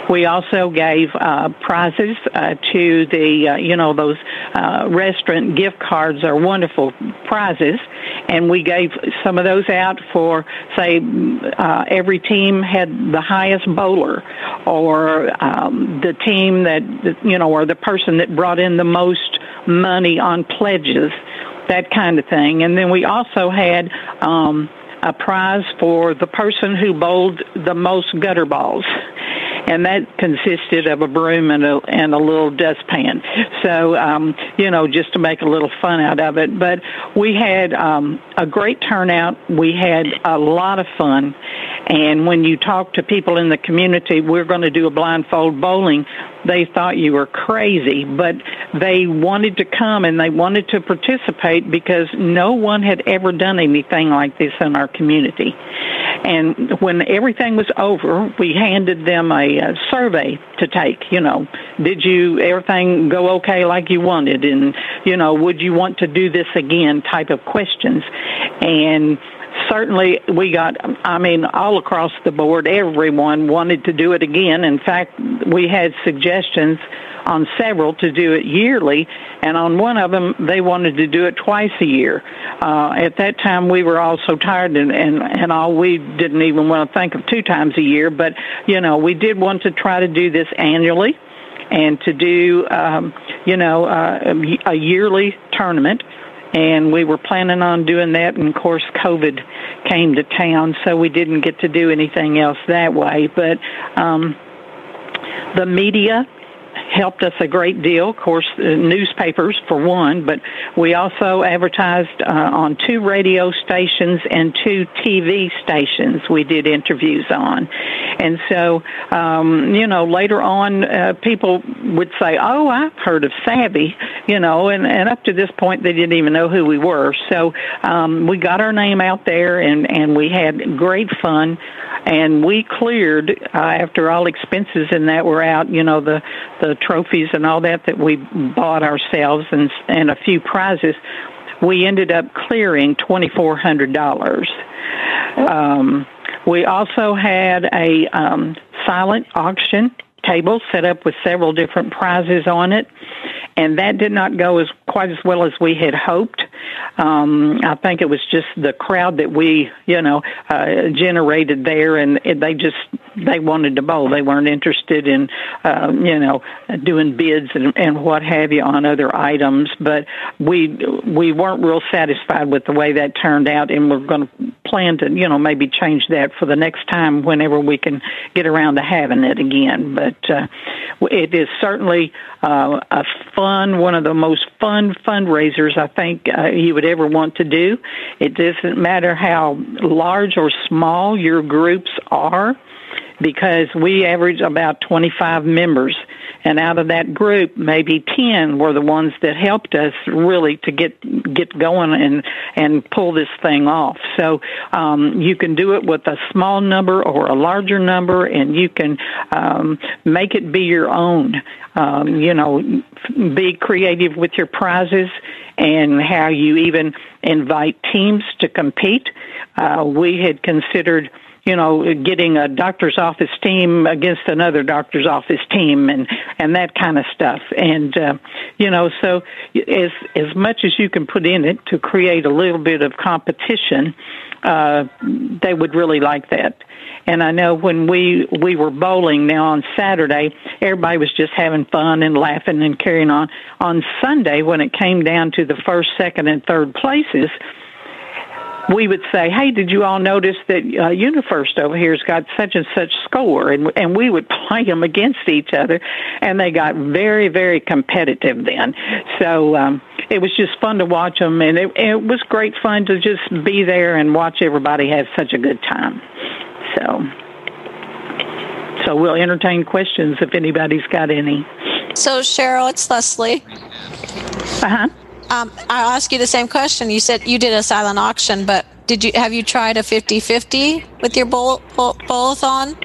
We also gave uh, prizes uh, to the, uh, you know, those uh, restaurant gift cards are wonderful prizes, and we gave some of those out for, say, uh, every team had the highest bowler, or um, the team that, you know, or the person that brought in the most money on pledges, that kind of thing. And then we also had. Um, a prize for the person who bowled the most gutter balls and that consisted of a broom and a, and a little dustpan. So, um, you know, just to make a little fun out of it. But we had um, a great turnout. We had a lot of fun. And when you talk to people in the community, we're going to do a blindfold bowling they thought you were crazy, but they wanted to come and they wanted to participate because no one had ever done anything like this in our community. And when everything was over, we handed them a, a survey to take. You know, did you everything go okay like you wanted, and you know, would you want to do this again? Type of questions, and certainly we got i mean all across the board everyone wanted to do it again. In fact we had suggestions on several to do it yearly and on one of them they wanted to do it twice a year. Uh, at that time we were all so tired and, and and all we didn't even want to think of two times a year but you know we did want to try to do this annually and to do um, you know uh, a yearly tournament and we were planning on doing that and of course covid came to town so we didn't get to do anything else that way. But um the media helped us a great deal. Of course, uh, newspapers for one, but we also advertised uh, on two radio stations and two TV stations. We did interviews on, and so um, you know later on, uh, people would say, "Oh, I've heard of Savvy," you know, and and up to this point, they didn't even know who we were. So um, we got our name out there, and and we had great fun and we cleared uh, after all expenses and that were out you know the the trophies and all that that we bought ourselves and and a few prizes we ended up clearing twenty four hundred dollars. Um we also had a um silent auction table set up with several different prizes on it and that did not go as quite as well as we had hoped. Um, I think it was just the crowd that we, you know, uh, generated there, and they just they wanted to bowl. They weren't interested in, uh, you know, doing bids and, and what have you on other items. But we we weren't real satisfied with the way that turned out, and we're going to plan to, you know, maybe change that for the next time whenever we can get around to having it again. But uh, it is certainly uh, a fun, one of the most fun fundraisers I think uh, you would ever want to do. It doesn't matter how large or small your groups are because we average about 25 members. And out of that group maybe 10 were the ones that helped us really to get get going and and pull this thing off. So um, you can do it with a small number or a larger number and you can um, make it be your own. Um, you know be creative with your prizes and how you even invite teams to compete. Uh, we had considered you know, getting a doctor's office team against another doctor's office team and and that kind of stuff. And uh, you know, so as as much as you can put in it to create a little bit of competition, uh, they would really like that. And I know when we we were bowling now on Saturday, everybody was just having fun and laughing and carrying on. On Sunday, when it came down to the first, second, and third places, we would say, "Hey, did you all notice that uh, UniFirst over here's got such and such score?" And and we would play them against each other, and they got very very competitive then. So um, it was just fun to watch them, and it, it was great fun to just be there and watch everybody have such a good time. So. So we'll entertain questions if anybody's got any. So Cheryl, it's Leslie. Uh huh. Um, I'll ask you the same question. You said you did a silent auction, but did you have you tried a 50-50 with your bowl, bowl, bowl-a-thon?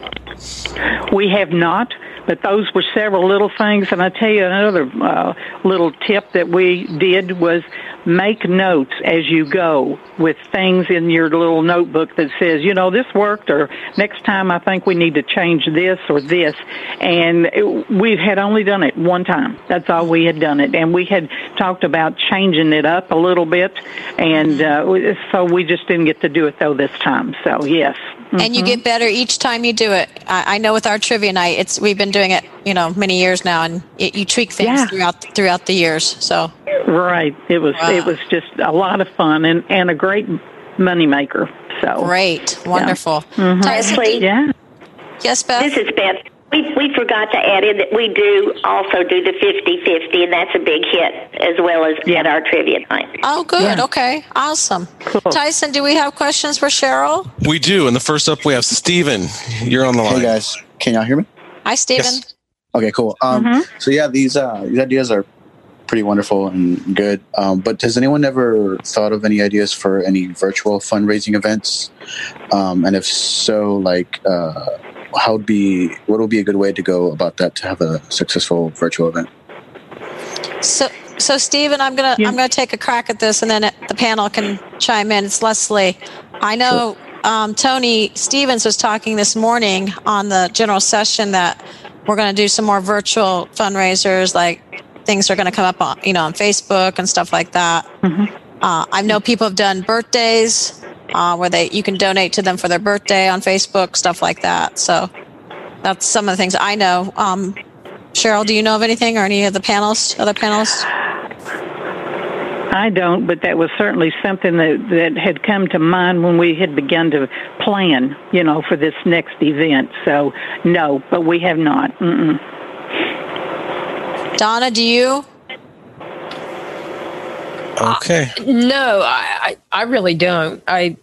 We have not, but those were several little things. And I tell you another uh, little tip that we did was make notes as you go with things in your little notebook that says, you know, this worked, or next time I think we need to change this or this. And it, we had only done it one time. That's all we had done it. And we had talked about changing it up a little bit. And uh, so we just didn't get to do it, though, this time. So, yes. And you get better each time you do it. I, I know with our trivia night, it's we've been doing it, you know, many years now, and it, you tweak things Yeah. throughout throughout the years. So Right. It was it was just a lot of fun and and a great money maker. So great, wonderful. Mhm. Leslie? Yeah. Yes, Beth. This is Beth. We, we forgot to add in that we do also do the 50-50, and that's a big hit as well as at our trivia night. Oh, good. Okay, awesome. Tyson, do we have questions for Cheryl? We do. And the first up, we have Steven. You're on the line. Hey guys, can y'all hear me? Hi, Stephen. Okay, cool. Um, Mhm. So yeah, these uh, these ideas are pretty wonderful and good. Um, but has anyone ever thought of any ideas for any virtual fundraising events? Um, and if so, like, uh, how would be what would be a good way to go about that to have a successful virtual event? So, so Stephen, I'm gonna I'm gonna take a crack at this, and then the panel can chime in. It's Leslie. I know um, Tony Stevens was talking this morning on the general session that we're going to do some more virtual fundraisers, like things are going to come up on you know on Facebook and stuff like that. Uh, I know people have done birthdays uh, where they you can donate to them for their birthday on Facebook, stuff like that. So that's some of the things I know. Um, Cheryl, do you know of anything or any of the panelists, other panelists? I don't, but that was certainly something that, that had come to mind when we had begun to plan, you know, for this next event. So, no, but we have not. Mm-mm. Donna, do you? Okay. No, I, I, I really don't. I,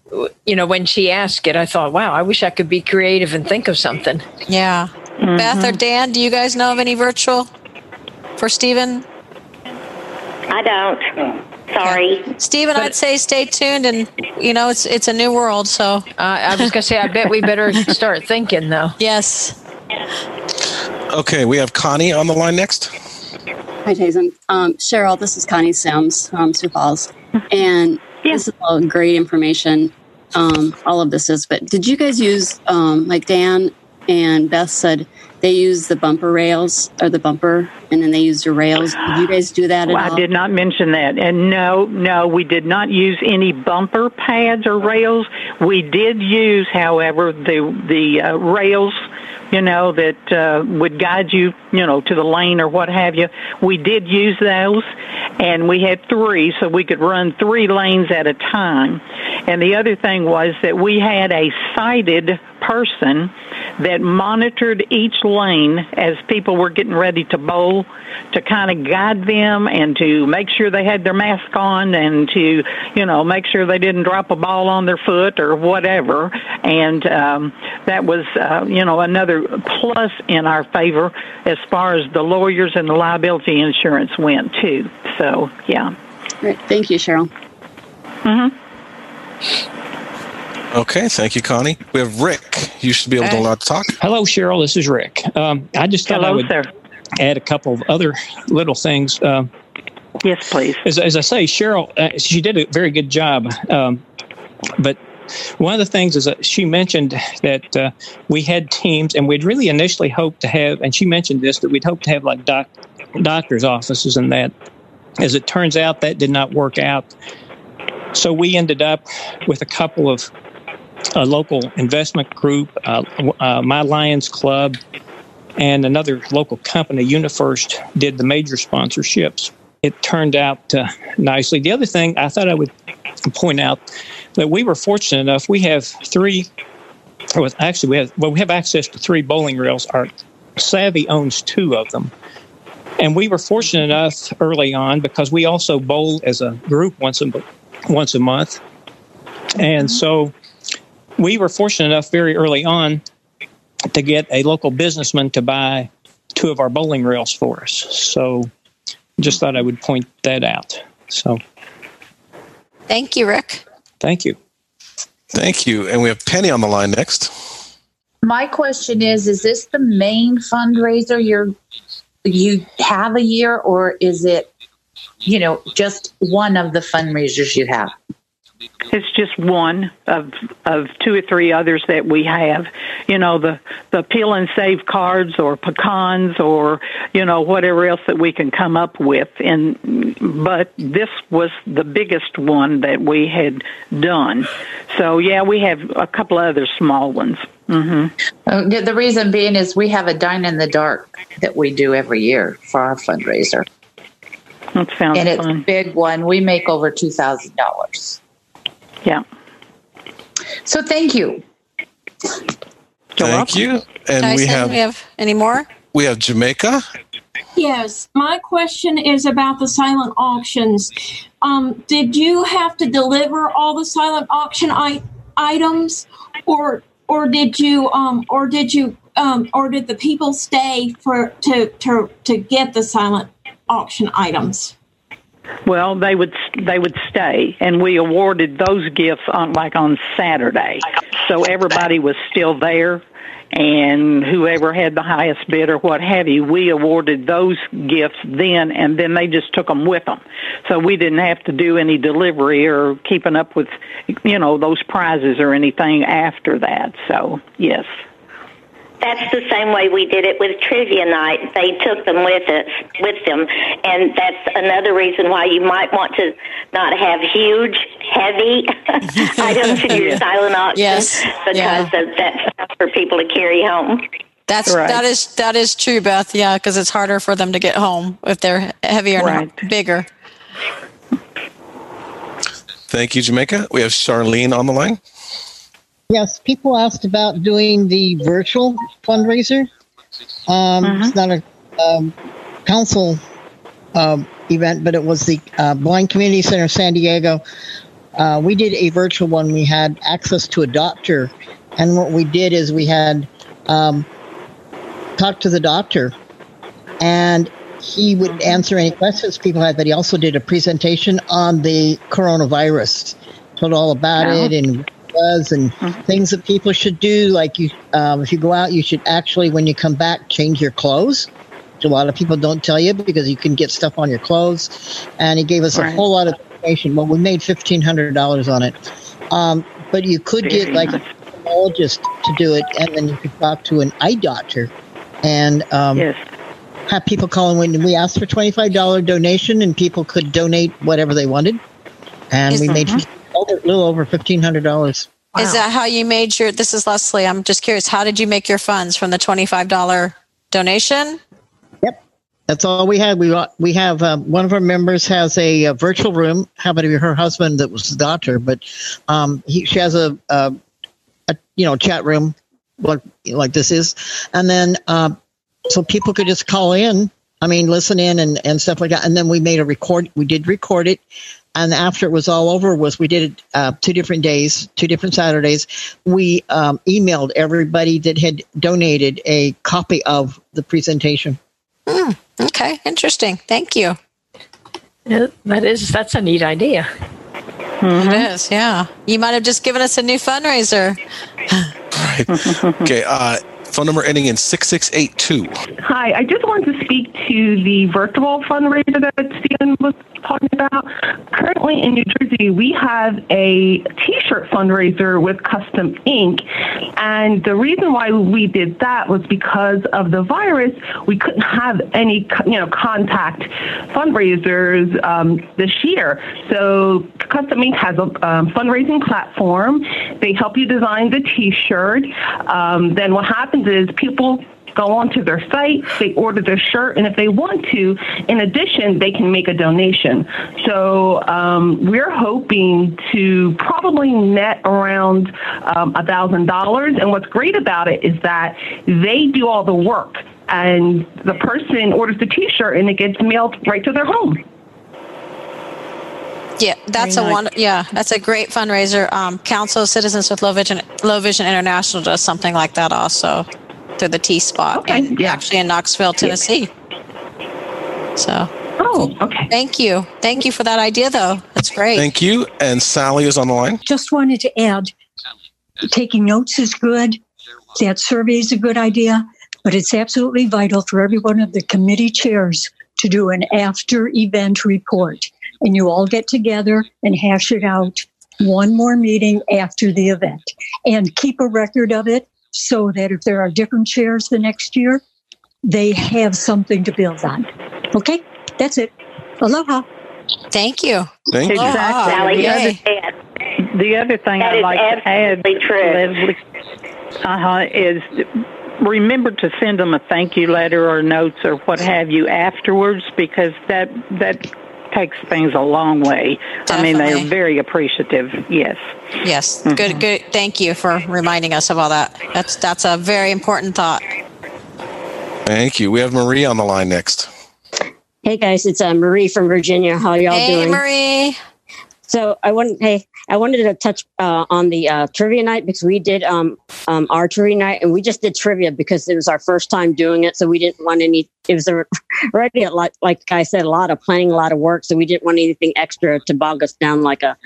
you know, when she asked it, I thought, wow, I wish I could be creative and think of something. Yeah. Mm-hmm. Beth or Dan, do you guys know of any virtual for Stephen? I don't. Sorry. Stephen, I'd say stay tuned and you know it's it's a new world, so I, I was gonna say I bet we better start thinking though. Yes. Okay, we have Connie on the line next. Hi, Jason. Um, Cheryl, this is Connie Sims from Sioux Falls. And this is all great information. Um, all of this is, but did you guys use, um, like Dan and Beth said, they use the bumper rails or the bumper and then they use the rails. Did you guys do that at Well, I did not mention that. And no, no, we did not use any bumper pads or rails. We did use, however, the the uh, rails you know, that uh, would guide you, you know, to the lane or what have you. We did use those, and we had three, so we could run three lanes at a time. And the other thing was that we had a sighted person that monitored each lane as people were getting ready to bowl to kind of guide them and to make sure they had their mask on and to, you know, make sure they didn't drop a ball on their foot or whatever. And um, that was, uh, you know, another plus in our favor as far as the lawyers and the liability insurance went, too. So, yeah. Great. Thank you, Cheryl. Mm-hmm. Okay, thank you, Connie. We have Rick. You should be able to allow to talk. Hello, Cheryl. This is Rick. Um, I just thought I would sir. add a couple of other little things. Uh, yes, please. As, as I say, Cheryl, uh, she did a very good job. Um, but one of the things is that she mentioned that uh, we had teams, and we'd really initially hoped to have, and she mentioned this, that we'd hoped to have like doc, doctors' offices and that. As it turns out, that did not work out. So we ended up with a couple of a local investment group, uh, uh, My Lions Club, and another local company, Unifirst, did the major sponsorships. It turned out uh, nicely. The other thing I thought I would point out that we were fortunate enough. We have three, or actually, we have well, we have access to three bowling rails. Our Savvy owns two of them. And we were fortunate enough early on because we also bowl as a group once a once a month, and so we were fortunate enough very early on to get a local businessman to buy two of our bowling rails for us. So, just thought I would point that out. So, Thank you, Rick. thank you. Thank you. And we have Penny on the line next. My question is: Is this the main fundraiser you're you have a year, or is it, you know, just one of the fundraisers you have? It's just one of of two or three others that we have. You know, the the peel and save cards or pecans or you know whatever else that we can come up with. And but this was the biggest one that we had done. So yeah, we have a couple other small ones. hmm Uh, The the reason being is we have a dine in the dark that we do every year for our fundraiser. That sounds and it's fun. a big one. We make over two thousand dollars. Yeah. So thank you. Thank you. And we have we have any more? we have Jamaica. Yes, my question is about the silent auctions. Um, did you have to deliver all the silent auction I- items, or or did you um, or did you um, or did the people stay for to to to get the silent auction items? Well, they would they would stay, and we awarded those gifts on like on Saturday, so everybody was still there, and whoever had the highest bid or what have you, we awarded those gifts then, and then they just took them with them, so we didn't have to do any delivery or keeping up with, you know, those prizes or anything after that. So yes. That's the same way we did it with trivia night. They took them with us, with them, and that's another reason why you might want to not have huge, heavy items in your Yeah. silent auction Yes. because Yeah. of that's stuff for people to carry home. That's right. that is that is true, Beth. Yeah, because it's harder for them to get home if they're heavier Right. and bigger. Thank you, Jamaica. We have Charlene on the line. Yes, people asked about doing the virtual fundraiser. Um, It's not a um, council um, event, but it was the uh, Blind Community Center San Diego. Uh, we did a virtual one. We had access to a doctor, and what we did is we had um, talked to the doctor, and he would answer any questions people had. But he also did a presentation on the coronavirus, told all about it and was and things that people should do. Like you, um, if you go out, you should actually, when you come back, change your clothes. Which a lot of people don't tell you because you can get stuff on your clothes. And he gave us a whole lot of information. Well, we made fifteen hundred dollars on it, um, but you could get like nice. a ophthalmologist to do it, and then you could talk to an eye doctor, and um, have people call in. When we asked for twenty five dollar donation, and people could donate whatever they wanted, and we made Mhm. A little over fifteen hundred dollars. Is that how you made your? This is Leslie. I'm just curious. How did you make your funds from the twenty-five dollar donation? Yep, that's all we had. We got, we have uh, one of our members has a, a virtual room. Happened to be her husband that was the doctor, but um, he, she has a, a, a you know chat room like like this is, and then uh, so people could just call in. I mean, listen in and, and stuff like that. And then we made a record. We did record it, and after it was all over, was we did it uh, two different days, two different Saturdays. We um, emailed everybody that had donated a copy of the presentation. Hmm. okay, interesting. Thank you. Yeah, that is that's a neat idea. It is, yeah. You might have just given us a new fundraiser. right okay, uh, phone number ending in 6682. Hi, I just wanted to speak to the virtual fundraiser that Stephen was talking about. Currently in New Jersey, we have a T-shirt fundraiser with Custom Ink, and the reason why we did that was because of the virus. We couldn't have any, you know, contact fundraisers um, this year. So Custom Ink has a um, fundraising platform. They help you design the T-shirt. Um, then what happens is people go onto their site, they order their shirt, and if they want to, in addition, they can make a donation. So um, we're hoping to probably net around um, a thousand dollars. And what's great about it is that they do all the work, and the person orders the T-shirt, and it gets mailed right to their home. Yeah, that's Very a nice. one. Yeah, that's a great fundraiser. Um, Council of Citizens with Low Vision, Low Vision International does something like that also through the T Spot, and actually in Knoxville, Tennessee. So. Oh, okay. Thank you. Thank you for that idea, though. That's great. Thank you. And Sally is on the line. Just wanted to add taking notes is good. That survey is a good idea, but it's absolutely vital for every one of the committee chairs to do an after event report. And you all get together and hash it out one more meeting after the event and keep a record of it so that if there are different chairs the next year, they have something to build on. Okay, that's it. Aloha. Thank you. Thank you. Exactly. The other, the other thing That I'd like to add, Leslie, uh-huh, is remember to send them a thank you letter or notes or what have you afterwards because that that takes things a long way. I mean, they're very appreciative. Yes. Yes. Good. Good. Thank you for reminding us of all that. That's that's a very important thought. Thank you. We have Marie on the line next. Hey guys, it's uh, Marie from Virginia. How y'all Hey, doing? Hey, Marie. So I wanted, hey, I wanted to touch uh, on the uh, trivia night because we did um, um, our trivia night and we just did trivia because it was our first time doing it. So we didn't want any. It was already a lot, like I said, a lot of planning, a lot of work. So we didn't want anything extra to bog us down, like a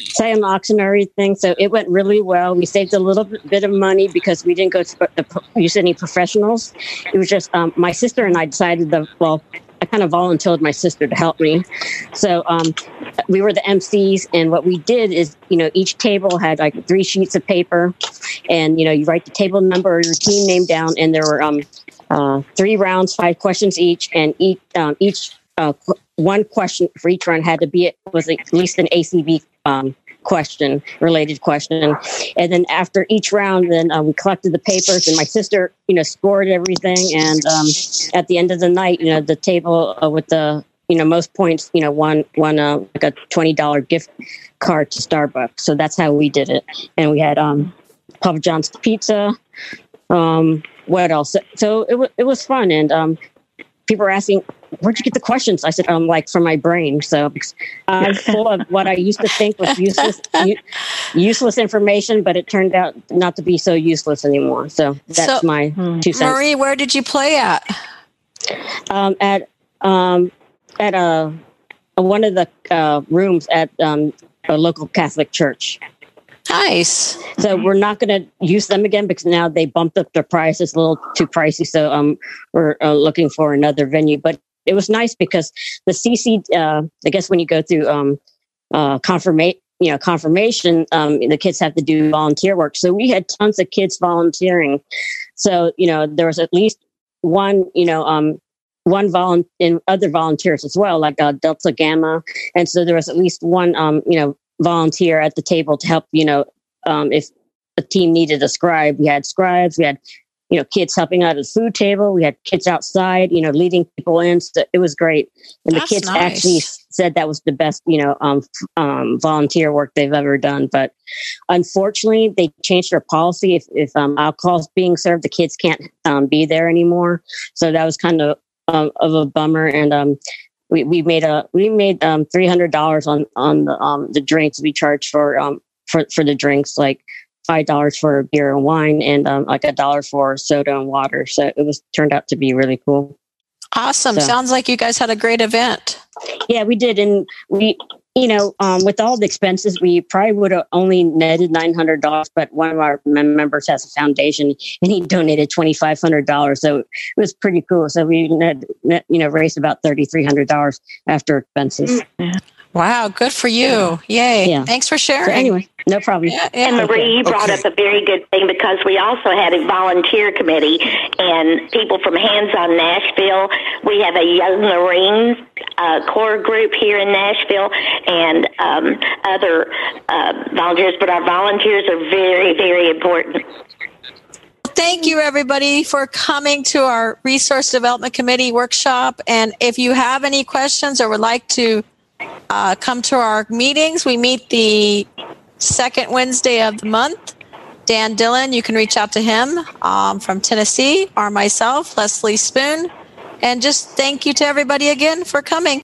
silent auction or thing. So it went really well. We saved a little bit bit of money because we didn't go to the, use any professionals. It was just um, my sister and I decided the well. I kind of volunteered my sister to help me. So um, we were the MCs, and what we did is, you know, each table had like three sheets of paper, and you know, you write the table number or your team name down, and there were um, uh, three rounds, five questions each, and each um, each uh, one question for each round had to be it was at least an ACB um, question, related question, and then after each round, then uh, we collected the papers, and my sister, you know, scored everything, and um, at the end of the night, you know, the table uh, with the you know most points, you know, won won uh, like a twenty dollar gift card to Starbucks. So that's how we did it, and we had um, Papa John's pizza. Um, what else? So it was it was fun, and um, people were asking, "Where'd you get the questions?" I said, "Um, like from my brain." So I'm full of what I used to think was useless u- useless information, but it turned out not to be so useless anymore. So that's So, my two cents. Marie, where did you play at? um, at um, at a, one of the uh, rooms at um, a local Catholic church. Nice. So we're not going to use them again because now they bumped up their price. It's a little too pricey. So um, we're uh, looking for another venue. But it was nice because the CC, uh, I guess when you go through um, uh, confirmation, you know, confirmation, um, the kids have to do volunteer work. So we had tons of kids volunteering. So you know, there was at least one, you know, um, one volun and other volunteers as well, like uh, Delta Gamma, and so there was at least one, um, you know, volunteer at the table to help, you know, um, if a team needed a scribe. We had scribes. We had you know kids helping out at the food table. We had kids outside, you know, leading people in. So it was great, and That's the kids nice. actually said that was the best you know um, um, volunteer work they've ever done. But unfortunately, they changed their policy. If, if um, alcohol's being served, the kids can't um, be there anymore. So that was kind of um, of a bummer. And um, we, we made a we made um, three hundred dollars on on the um, the drinks we charged for um, for for the drinks like five dollars for beer and wine and um, like a dollar for soda and water. So it was turned out to be really cool. Awesome. So- Sounds like you guys had a great event. Yeah, we did, and we, you know, um, with all the expenses, we probably would have only netted nine hundred dollars. But one of our members has a foundation, and he donated twenty five hundred dollars, so it was pretty cool. So we net, net you know, raised about thirty three hundred dollars after expenses. Wow, good for you. Yay. Yeah. Thanks for sharing. So anyway, no problem. And Marie, you brought up a very good thing because we also had a volunteer committee and people from Hands on Nashville. We have a Young Marines uh, core group here in Nashville and um, other uh, volunteers, but our volunteers are very, very important. Thank you, everybody, for coming to our Resource Development Committee workshop. And if you have any questions or would like to uh, come to our meetings, we meet the second Wednesday of the month. Dan Dillon, you can reach out to him um, from Tennessee, or myself, Leslie Spoon. And just thank you to everybody again for coming.